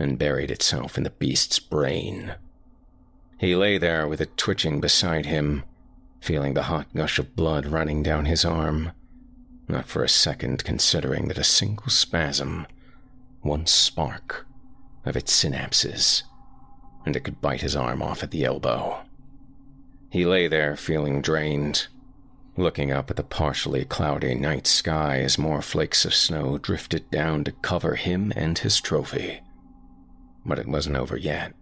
and buried itself in the beast's brain. He lay there with it twitching beside him, feeling the hot gush of blood running down his arm, not for a second considering that a single spasm, one spark of its synapses, and it could bite his arm off at the elbow. He lay there feeling drained, looking up at the partially cloudy night sky as more flakes of snow drifted down to cover him and his trophy. But it wasn't over yet.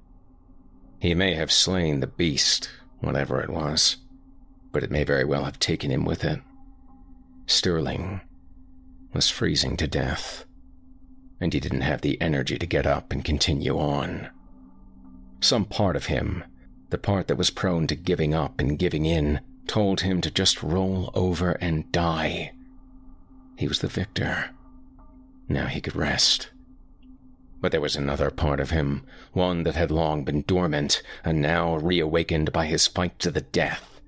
He may have slain the beast, whatever it was, but it may very well have taken him with it. Sterling was freezing to death, and he didn't have the energy to get up and continue on. Some part of him, the part that was prone to giving up and giving in, told him to just roll over and die. He was the victor. Now he could rest. But there was another part of him, one that had long been dormant and now reawakened by his fight to the death.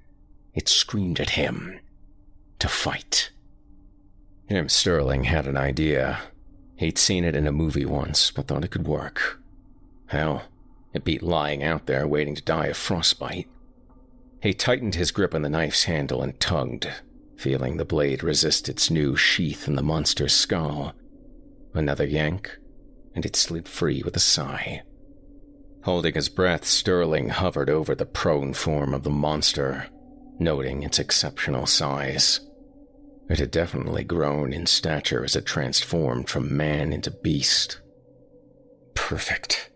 It screamed at him to fight. Jim Sterling had an idea. He'd seen it in a movie once, but thought it could work. Hell, it beat lying out there waiting to die of frostbite. He tightened his grip on the knife's handle and tugged, feeling the blade resist its new sheath in the monster's skull. Another yank, and it slid free with a sigh. Holding his breath, Sterling hovered over the prone form of the monster, noting its exceptional size. It had definitely grown in stature as it transformed from man into beast. Perfect.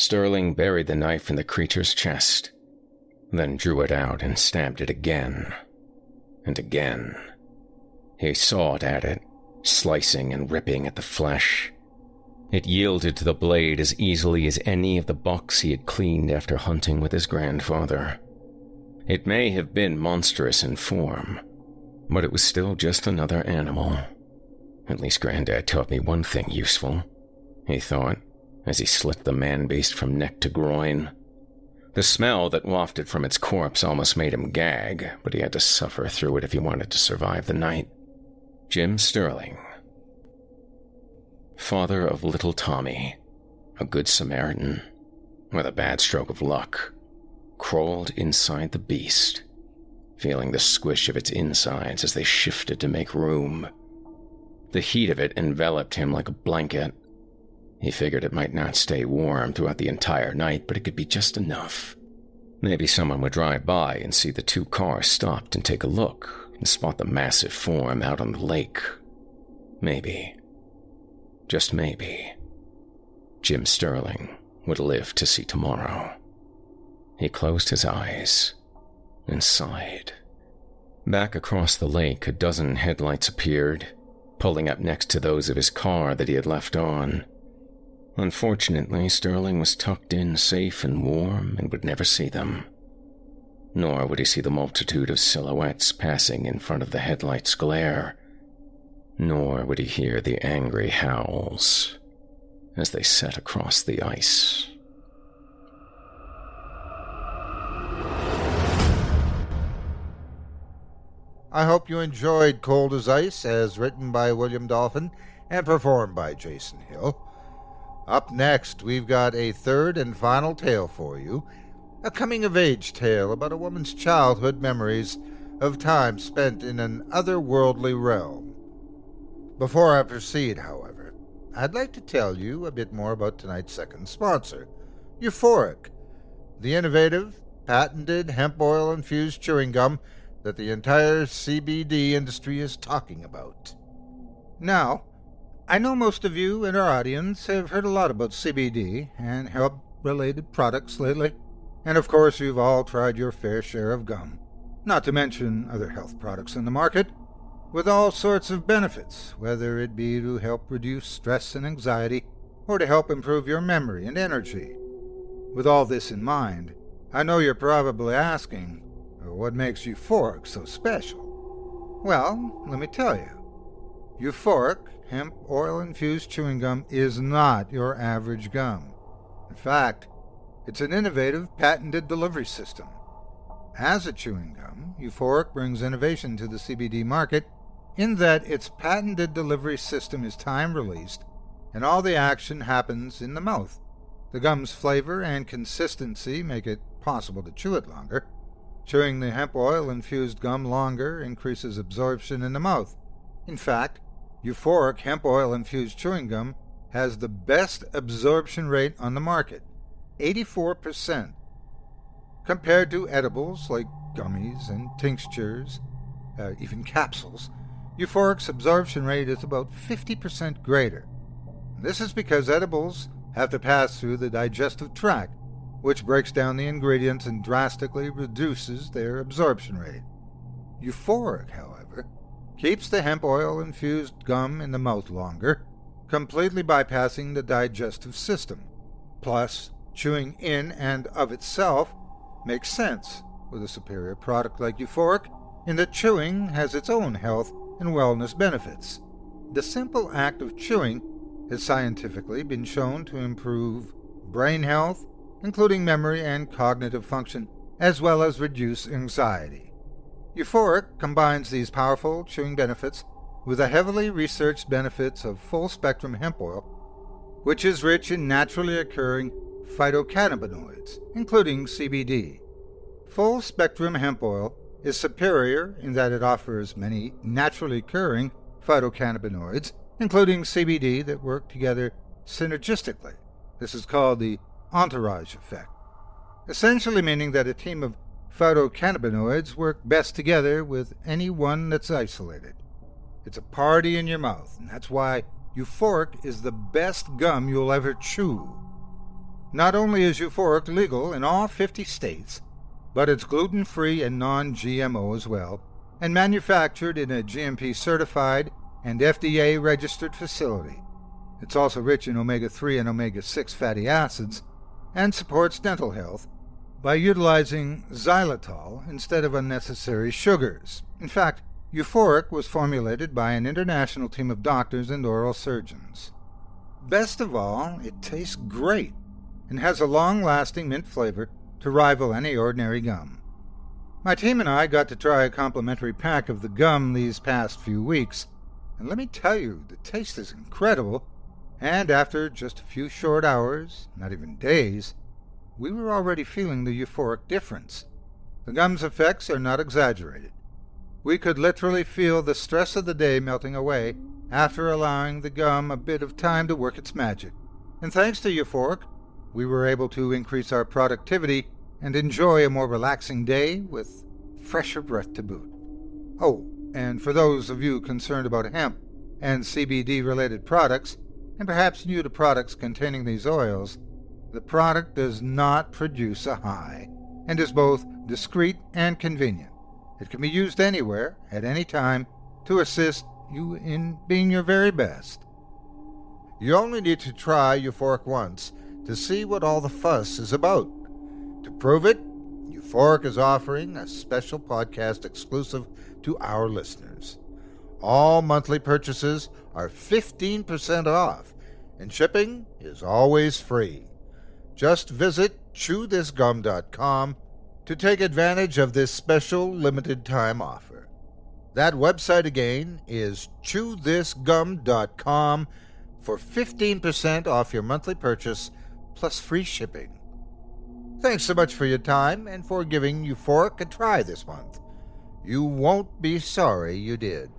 Sterling buried the knife in the creature's chest, then drew it out and stabbed it again and again. He sawed at it, slicing and ripping at the flesh. It yielded to the blade as easily as any of the bucks he had cleaned after hunting with his grandfather. It may have been monstrous in form, but it was still just another animal. At least Granddad taught me one thing useful, he thought as he slit the man beast from neck to groin. The smell that wafted from its corpse almost made him gag, but he had to suffer through it if he wanted to survive the night. Jim Sterling. Father of little Tommy, a good Samaritan, with a bad stroke of luck, crawled inside the beast, feeling the squish of its insides as they shifted to make room. The heat of it enveloped him like a blanket, He figured it might not stay warm throughout the entire night, but it could be just enough. Maybe someone would drive by and see the two cars stopped and take a look and spot the massive form out on the lake. Maybe, just maybe, Jim Sterling would live to see tomorrow. He closed his eyes and sighed. Back across the lake, a dozen headlights appeared, pulling up next to those of his car that he had left on. Unfortunately, Sterling was tucked in safe and warm and would never see them. Nor would he see the multitude of silhouettes passing in front of the headlights' glare. Nor would he hear the angry howls as they set across the ice. I hope you enjoyed Cold as Ice as written by William Dolphin and performed by Jason Hill. Up next, we've got a third and final tale for you a coming of age tale about a woman's childhood memories of time spent in an otherworldly realm. Before I proceed, however, I'd like to tell you a bit more about tonight's second sponsor, Euphoric, the innovative, patented hemp oil infused chewing gum that the entire CBD industry is talking about. Now, I know most of you in our audience have heard a lot about CBD and hemp related products lately, and of course, you've all tried your fair share of gum, not to mention other health products in the market, with all sorts of benefits, whether it be to help reduce stress and anxiety or to help improve your memory and energy. With all this in mind, I know you're probably asking, what makes Euphoric so special? Well, let me tell you. Euphoric hemp oil infused chewing gum is not your average gum. In fact, it's an innovative, patented delivery system. As a chewing gum, Euphoric brings innovation to the CBD market in that its patented delivery system is time released and all the action happens in the mouth. The gum's flavor and consistency make it possible to chew it longer. Chewing the hemp oil infused gum longer increases absorption in the mouth. In fact, Euphoric hemp oil infused chewing gum has the best absorption rate on the market 84%. Compared to edibles like gummies and tinctures, uh, even capsules, Euphoric's absorption rate is about 50% greater. This is because edibles have to pass through the digestive tract, which breaks down the ingredients and drastically reduces their absorption rate. Euphoric, however, keeps the hemp oil infused gum in the mouth longer, completely bypassing the digestive system. Plus, chewing in and of itself makes sense with a superior product like Euphoric in that chewing has its own health and wellness benefits. The simple act of chewing has scientifically been shown to improve brain health, including memory and cognitive function, as well as reduce anxiety. Euphoric combines these powerful chewing benefits with the heavily researched benefits of full spectrum hemp oil, which is rich in naturally occurring phytocannabinoids, including CBD. Full spectrum hemp oil is superior in that it offers many naturally occurring phytocannabinoids, including CBD, that work together synergistically. This is called the entourage effect, essentially meaning that a team of phytocannabinoids work best together with any one that's isolated. It's a party in your mouth, and that's why Euphoric is the best gum you'll ever chew. Not only is Euphoric legal in all 50 states, but it's gluten free and non GMO as well, and manufactured in a GMP certified and FDA registered facility. It's also rich in omega 3 and omega 6 fatty acids and supports dental health by utilizing xylitol instead of unnecessary sugars. In fact, Euphoric was formulated by an international team of doctors and oral surgeons. Best of all, it tastes great and has a long lasting mint flavor to rival any ordinary gum. My team and I got to try a complimentary pack of the gum these past few weeks, and let me tell you, the taste is incredible. And after just a few short hours, not even days, we were already feeling the euphoric difference. The gum's effects are not exaggerated. We could literally feel the stress of the day melting away after allowing the gum a bit of time to work its magic. And thanks to Euphoric, we were able to increase our productivity and enjoy a more relaxing day with fresher breath to boot. Oh, and for those of you concerned about hemp and CBD related products, and perhaps new to products containing these oils, the product does not produce a high and is both discreet and convenient. It can be used anywhere, at any time, to assist you in being your very best. You only need to try Euphoric once to see what all the fuss is about. To prove it, Euphoric is offering a special podcast exclusive to our listeners. All monthly purchases are 15% off, and shipping is always free. Just visit chewthisgum.com to take advantage of this special limited time offer. That website again is chewthisgum.com for 15% off your monthly purchase plus free shipping. Thanks so much for your time and for giving Euphoric a try this month. You won't be sorry you did.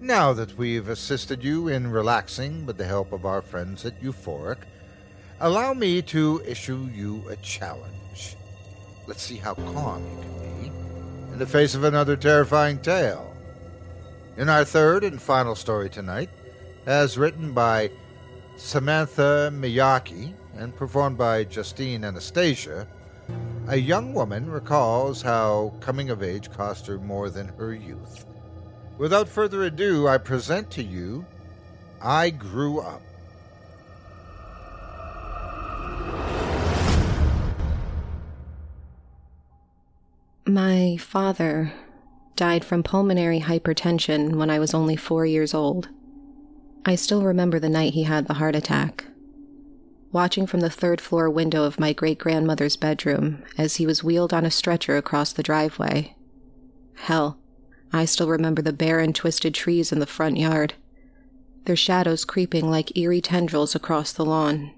Now that we've assisted you in relaxing with the help of our friends at Euphoric, allow me to issue you a challenge. Let's see how calm you can be in the face of another terrifying tale. In our third and final story tonight, as written by Samantha Miyaki and performed by Justine Anastasia, a young woman recalls how coming of age cost her more than her youth. Without further ado, I present to you I Grew Up. My father died from pulmonary hypertension when I was only four years old. I still remember the night he had the heart attack. Watching from the third floor window of my great grandmother's bedroom as he was wheeled on a stretcher across the driveway. Hell, I still remember the bare and twisted trees in the front yard, their shadows creeping like eerie tendrils across the lawn.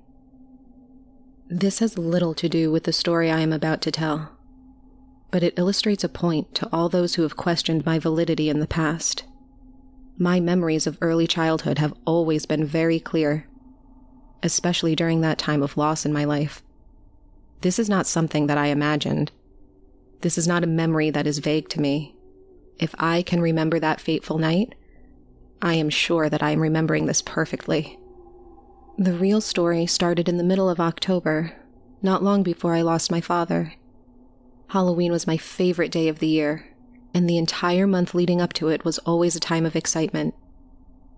This has little to do with the story I am about to tell but it illustrates a point to all those who have questioned my validity in the past. My memories of early childhood have always been very clear, especially during that time of loss in my life. This is not something that I imagined. This is not a memory that is vague to me. If I can remember that fateful night, I am sure that I am remembering this perfectly. The real story started in the middle of October, not long before I lost my father. Halloween was my favorite day of the year, and the entire month leading up to it was always a time of excitement.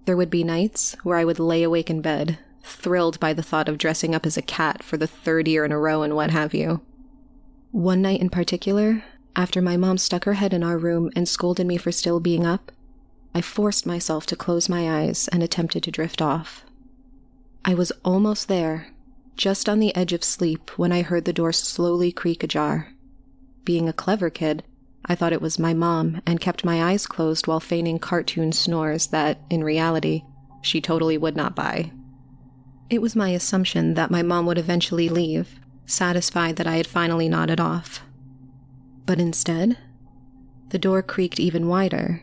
There would be nights where I would lay awake in bed, thrilled by the thought of dressing up as a cat for the third year in a row and what have you. One night in particular, after my mom stuck her head in our room and scolded me for still being up, I forced myself to close my eyes and attempted to drift off. I was almost there, just on the edge of sleep, when I heard the door slowly creak ajar. Being a clever kid, I thought it was my mom and kept my eyes closed while feigning cartoon snores that, in reality, she totally would not buy. It was my assumption that my mom would eventually leave, satisfied that I had finally nodded off. But instead, the door creaked even wider,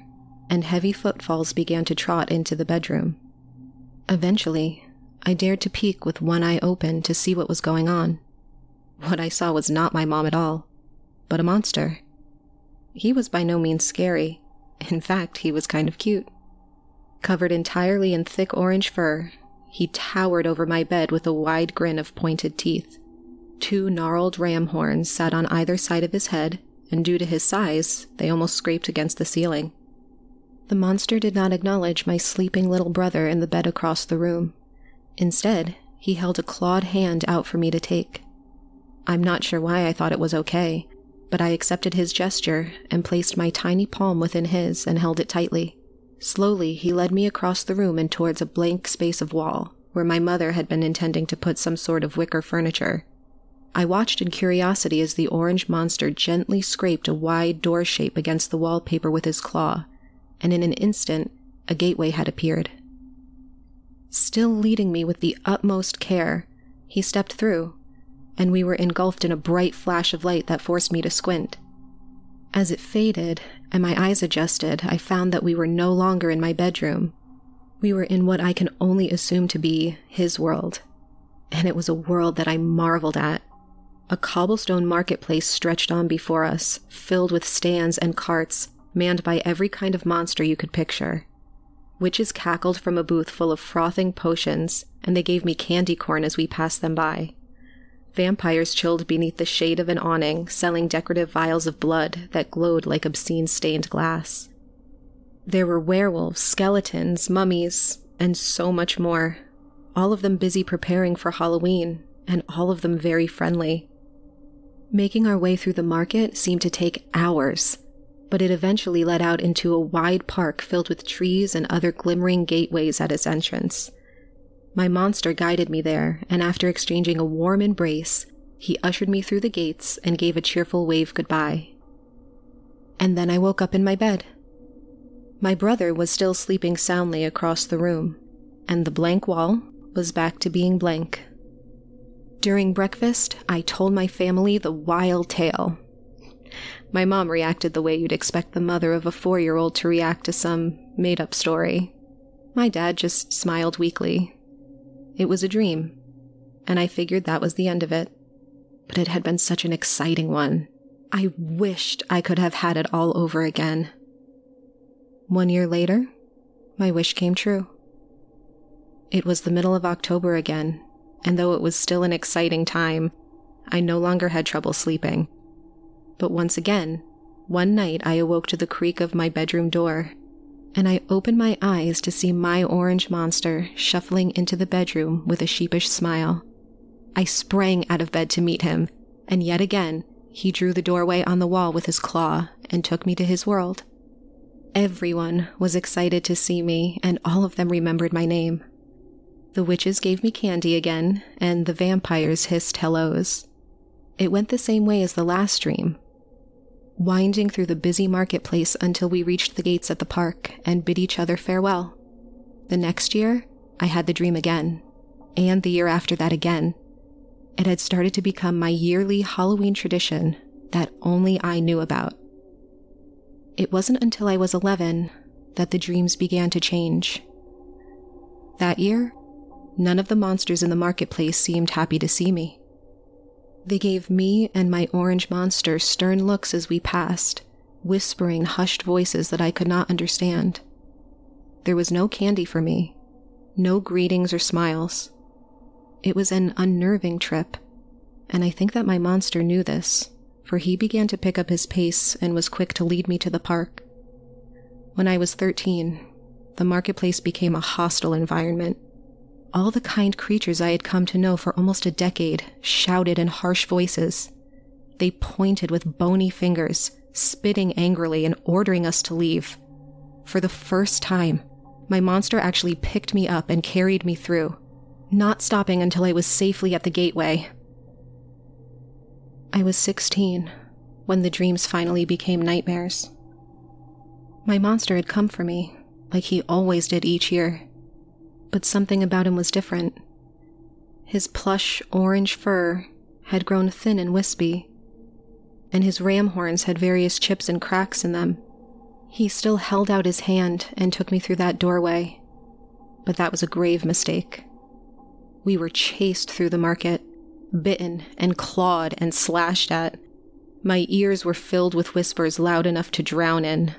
and heavy footfalls began to trot into the bedroom. Eventually, I dared to peek with one eye open to see what was going on. What I saw was not my mom at all but a monster. He was by no means scary. In fact, he was kind of cute. Covered entirely in thick orange fur, he towered over my bed with a wide grin of pointed teeth. Two gnarled ram horns sat on either side of his head, and due to his size, they almost scraped against the ceiling. The monster did not acknowledge my sleeping little brother in the bed across the room. Instead, he held a clawed hand out for me to take. I'm not sure why I thought it was okay, but I accepted his gesture and placed my tiny palm within his and held it tightly. Slowly, he led me across the room and towards a blank space of wall where my mother had been intending to put some sort of wicker furniture. I watched in curiosity as the orange monster gently scraped a wide door shape against the wallpaper with his claw, and in an instant, a gateway had appeared. Still leading me with the utmost care, he stepped through and we were engulfed in a bright flash of light that forced me to squint. As it faded, and my eyes adjusted, I found that we were no longer in my bedroom. We were in what I can only assume to be his world. And it was a world that I marveled at. A cobblestone marketplace stretched on before us, filled with stands and carts, manned by every kind of monster you could picture. Witches cackled from a booth full of frothing potions, and they gave me candy corn as we passed them by. Vampires chilled beneath the shade of an awning, selling decorative vials of blood that glowed like obscene stained glass. There were werewolves, skeletons, mummies, and so much more, all of them busy preparing for Halloween, and all of them very friendly. Making our way through the market seemed to take hours, but it eventually led out into a wide park filled with trees and other glimmering gateways at its entrance. My monster guided me there, and after exchanging a warm embrace, he ushered me through the gates and gave a cheerful wave goodbye. And then I woke up in my bed. My brother was still sleeping soundly across the room, and the blank wall was back to being blank. During breakfast, I told my family the wild tale. My mom reacted the way you'd expect the mother of a four year old to react to some made up story. My dad just smiled weakly. It was a dream, and I figured that was the end of it. But it had been such an exciting one. I wished I could have had it all over again. One year later, my wish came true. It was the middle of October again, and though it was still an exciting time, I no longer had trouble sleeping. But once again, one night I awoke to the creak of my bedroom door, and I opened my eyes to see my orange monster shuffling into the bedroom with a sheepish smile. I sprang out of bed to meet him, and yet again he drew the doorway on the wall with his claw and took me to his world. Everyone was excited to see me, and all of them remembered my name. The witches gave me candy again, and the vampires hissed hellos. It went the same way as the last dream, winding through the busy marketplace until we reached the gates at the park and bid each other farewell. The next year, I had the dream again, and the year after that again. It had started to become my yearly Halloween tradition that only I knew about. It wasn't until I was 11 that the dreams began to change. That year, none of the monsters in the marketplace seemed happy to see me. They gave me and my orange monster stern looks as we passed, whispering hushed voices that I could not understand. There was no candy for me, no greetings or smiles. It was an unnerving trip, and I think that my monster knew this, for he began to pick up his pace and was quick to lead me to the park. When I was 13, the marketplace became a hostile environment all the kind creatures I had come to know for almost a decade shouted in harsh voices. They pointed with bony fingers, spitting angrily and ordering us to leave. For the first time, my monster actually picked me up and carried me through, not stopping until I was safely at the gateway. I was 16 when the dreams finally became nightmares. My monster had come for me, like he always did each year but something about him was different. His plush orange fur had grown thin and wispy, and his ram horns had various chips and cracks in them. He still held out his hand and took me through that doorway, but that was a grave mistake. We were chased through the market, bitten and clawed and slashed at. My ears were filled with whispers loud enough to drown in,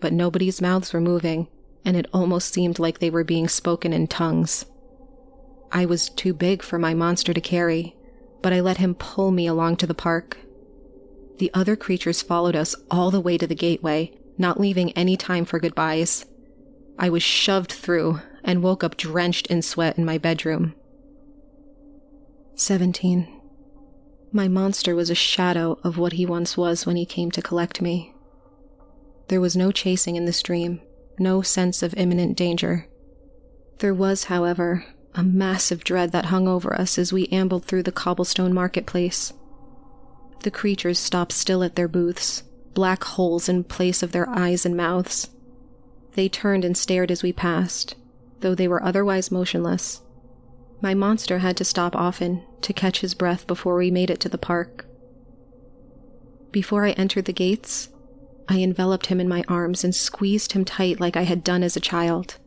but nobody's mouths were moving, and it almost seemed like they were being spoken in tongues. I was too big for my monster to carry, but I let him pull me along to the park. The other creatures followed us all the way to the gateway, not leaving any time for goodbyes. I was shoved through and woke up drenched in sweat in my bedroom. 17. My monster was a shadow of what he once was when he came to collect me. There was no chasing in this dream, no sense of imminent danger. There was, however, a massive dread that hung over us as we ambled through the cobblestone marketplace. The creatures stopped still at their booths, black holes in place of their eyes and mouths. They turned and stared as we passed, though they were otherwise motionless. My monster had to stop often to catch his breath before we made it to the park. Before I entered the gates, I enveloped him in my arms and squeezed him tight like I had done as a child.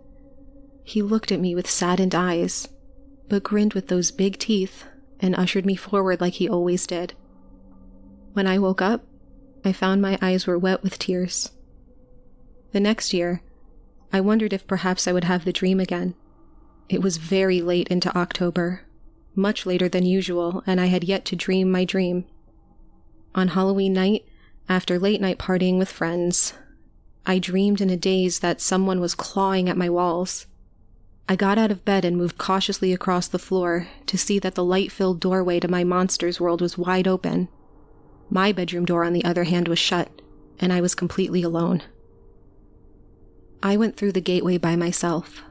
He looked at me with saddened eyes, but grinned with those big teeth and ushered me forward like he always did. When I woke up, I found my eyes were wet with tears. The next year, I wondered if perhaps I would have the dream again. It was very late into October, much later than usual, and I had yet to dream my dream. On Halloween night, after late night partying with friends, I dreamed in a daze that someone was clawing at my walls. I got out of bed and moved cautiously across the floor to see that the light filled doorway to my monster's world was wide open. My bedroom door, on the other hand, was shut, and I was completely alone. I went through the gateway by myself,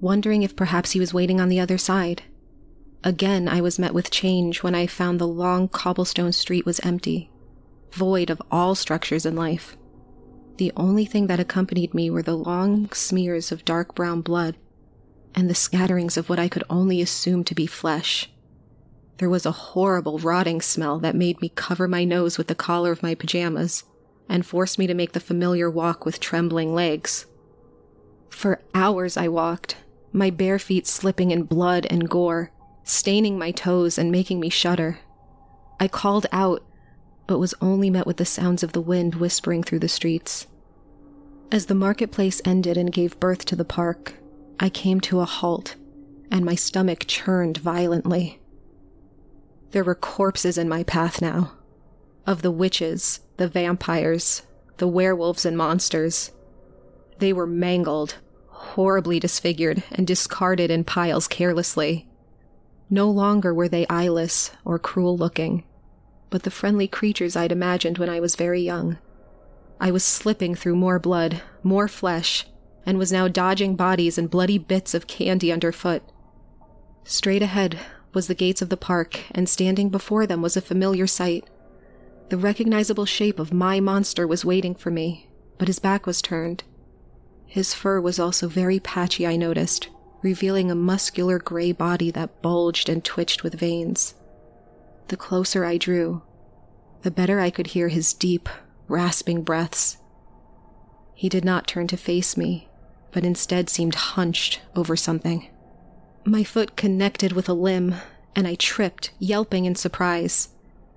wondering if perhaps he was waiting on the other side. Again, I was met with change when I found the long cobblestone street was empty, void of all structures in life. The only thing that accompanied me were the long smears of dark brown blood and the scatterings of what I could only assume to be flesh. There was a horrible rotting smell that made me cover my nose with the collar of my pajamas and forced me to make the familiar walk with trembling legs. For hours I walked, my bare feet slipping in blood and gore, staining my toes and making me shudder. I called out, but was only met with the sounds of the wind whispering through the streets. As the marketplace ended and gave birth to the park, I came to a halt, and my stomach churned violently. There were corpses in my path now of the witches, the vampires, the werewolves, and monsters. They were mangled, horribly disfigured, and discarded in piles carelessly. No longer were they eyeless or cruel looking, but the friendly creatures I'd imagined when I was very young. I was slipping through more blood, more flesh, and was now dodging bodies and bloody bits of candy underfoot. Straight ahead was the gates of the park, and standing before them was a familiar sight. The recognizable shape of my monster was waiting for me, but his back was turned. His fur was also very patchy, I noticed, revealing a muscular gray body that bulged and twitched with veins. The closer I drew, the better I could hear his deep, rasping breaths. He did not turn to face me, but instead seemed hunched over something. My foot connected with a limb, and I tripped, yelping in surprise.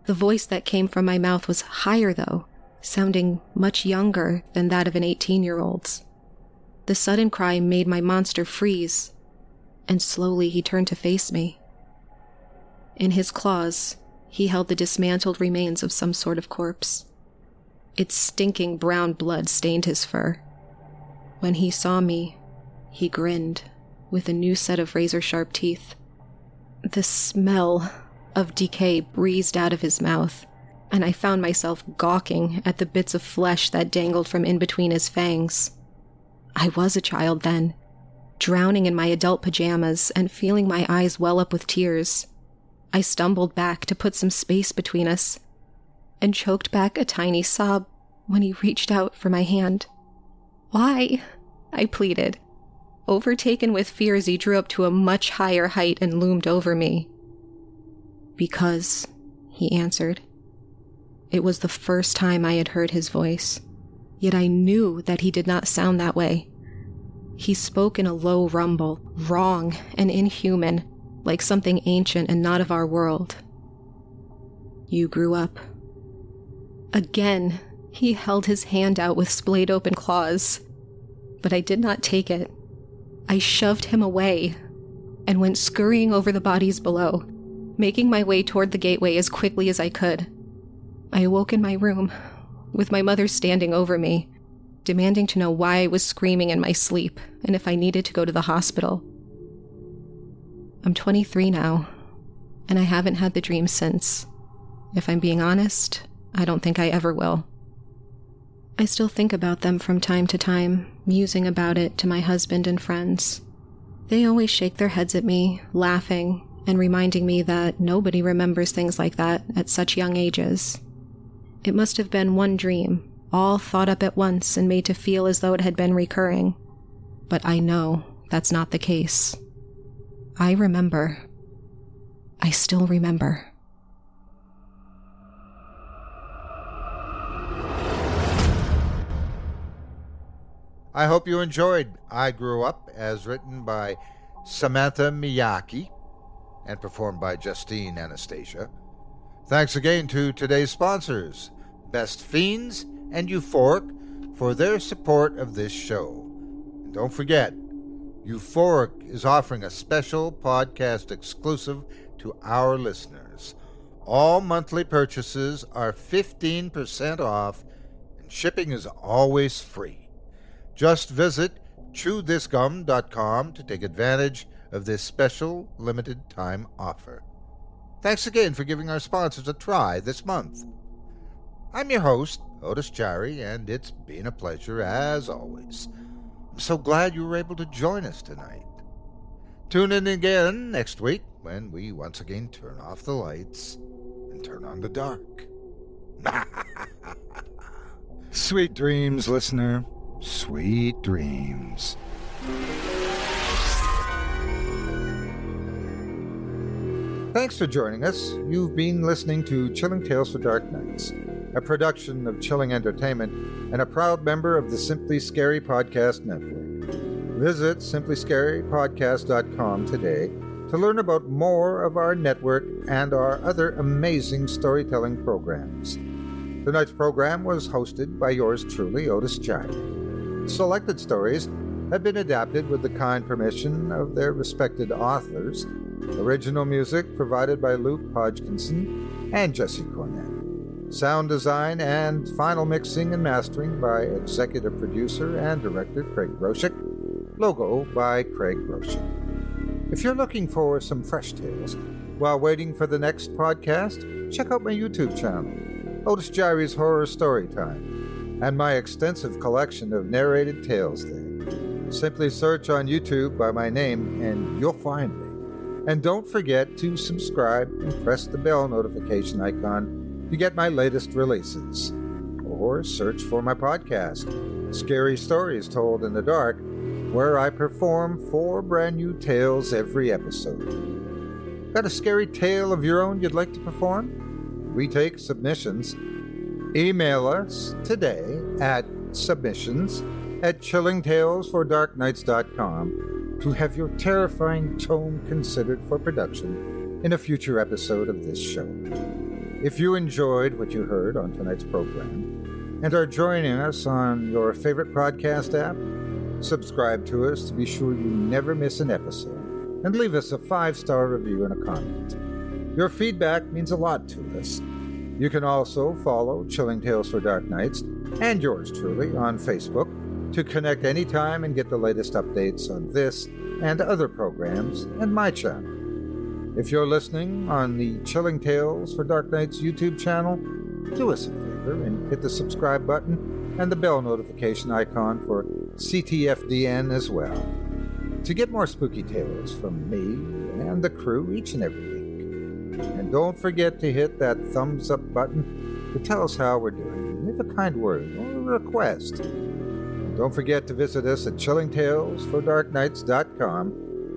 The voice that came from my mouth was higher, though, sounding much younger than that of an 18 year old's. The sudden cry made my monster freeze, and slowly he turned to face me. In his claws, he held the dismantled remains of some sort of corpse. Its stinking brown blood stained his fur. When he saw me, he grinned with a new set of razor sharp teeth. The smell of decay breezed out of his mouth, and I found myself gawking at the bits of flesh that dangled from in between his fangs. I was a child then, drowning in my adult pajamas and feeling my eyes well up with tears. I stumbled back to put some space between us and choked back a tiny sob when he reached out for my hand. Why? I pleaded, overtaken with fear as he drew up to a much higher height and loomed over me. Because, he answered. It was the first time I had heard his voice, yet I knew that he did not sound that way. He spoke in a low rumble, wrong and inhuman, like something ancient and not of our world. You grew up. Again, he held his hand out with splayed open claws but I did not take it. I shoved him away and went scurrying over the bodies below, making my way toward the gateway as quickly as I could. I awoke in my room, with my mother standing over me, demanding to know why I was screaming in my sleep and if I needed to go to the hospital. I'm 23 now, and I haven't had the dream since. If I'm being honest, I don't think I ever will. I still think about them from time to time, musing about it to my husband and friends. They always shake their heads at me, laughing, and reminding me that nobody remembers things like that at such young ages. It must have been one dream, all thought up at once and made to feel as though it had been recurring. But I know that's not the case. I remember. I still remember. I hope you enjoyed I Grew Up, as written by Samantha Miyaki and performed by Justine Anastasia. Thanks again to today's sponsors, Best Fiends and Euphoric, for their support of this show. And don't forget, Euphoric is offering a special podcast exclusive to our listeners. All monthly purchases are 15% off, and shipping is always free. Just visit chewthisgum.com to take advantage of this special limited time offer. Thanks again for giving our sponsors a try this month. I'm your host, Otis Jiry, and it's been a pleasure as always. I'm so glad you were able to join us tonight. Tune in again next week when we once again turn off the lights and turn on the dark. Sweet dreams, listener. Sweet dreams. Thanks for joining us. You've been listening to Chilling Tales for Dark Nights, a production of Chilling Entertainment and a proud member of the Simply Scary Podcast Network. Visit simplyscarypodcast.com today to learn about more of our network and our other amazing storytelling programs. Tonight's program was hosted by yours truly, Otis Jiry. Selected stories have been adapted with the kind permission of their respected authors Original music provided by Luke Hodgkinson and Jesse Cornett. Sound design and final mixing and mastering by executive producer and director Craig Groshek. Logo by Craig Groshek. If you're looking for some fresh tales while waiting for the next podcast, check out my YouTube channel, Otis Jiry's Horror Storytime, and my extensive collection of narrated tales there. Simply search on YouTube by my name and you'll find me. And don't forget to subscribe and press the bell notification icon to get my latest releases. Or search for my podcast, Scary Stories Told in the Dark, where I perform four brand new tales every episode. Got a scary tale of your own you'd like to perform? We take submissions. Email us today at submissions at chillingtalesfordarknights.com to have your terrifying tome considered for production in a future episode of this show. If you enjoyed what you heard on tonight's program and are joining us on your favorite podcast app, subscribe to us to be sure you never miss an episode and leave us a five star review and a comment. Your feedback means a lot to us. You can also follow Chilling Tales for Dark Nights and yours truly on Facebook to connect anytime and get the latest updates on this and other programs and my channel. If you're listening on the Chilling Tales for Dark Nights YouTube channel, do us a favor and hit the subscribe button and the bell notification icon for CTFDN as well to get more spooky tales from me and the crew each and every week. And don't forget to hit that thumbs up button to tell us how we're doing. Leave a kind word or a request. Don't forget to visit us at chillingtalesfordarknights.com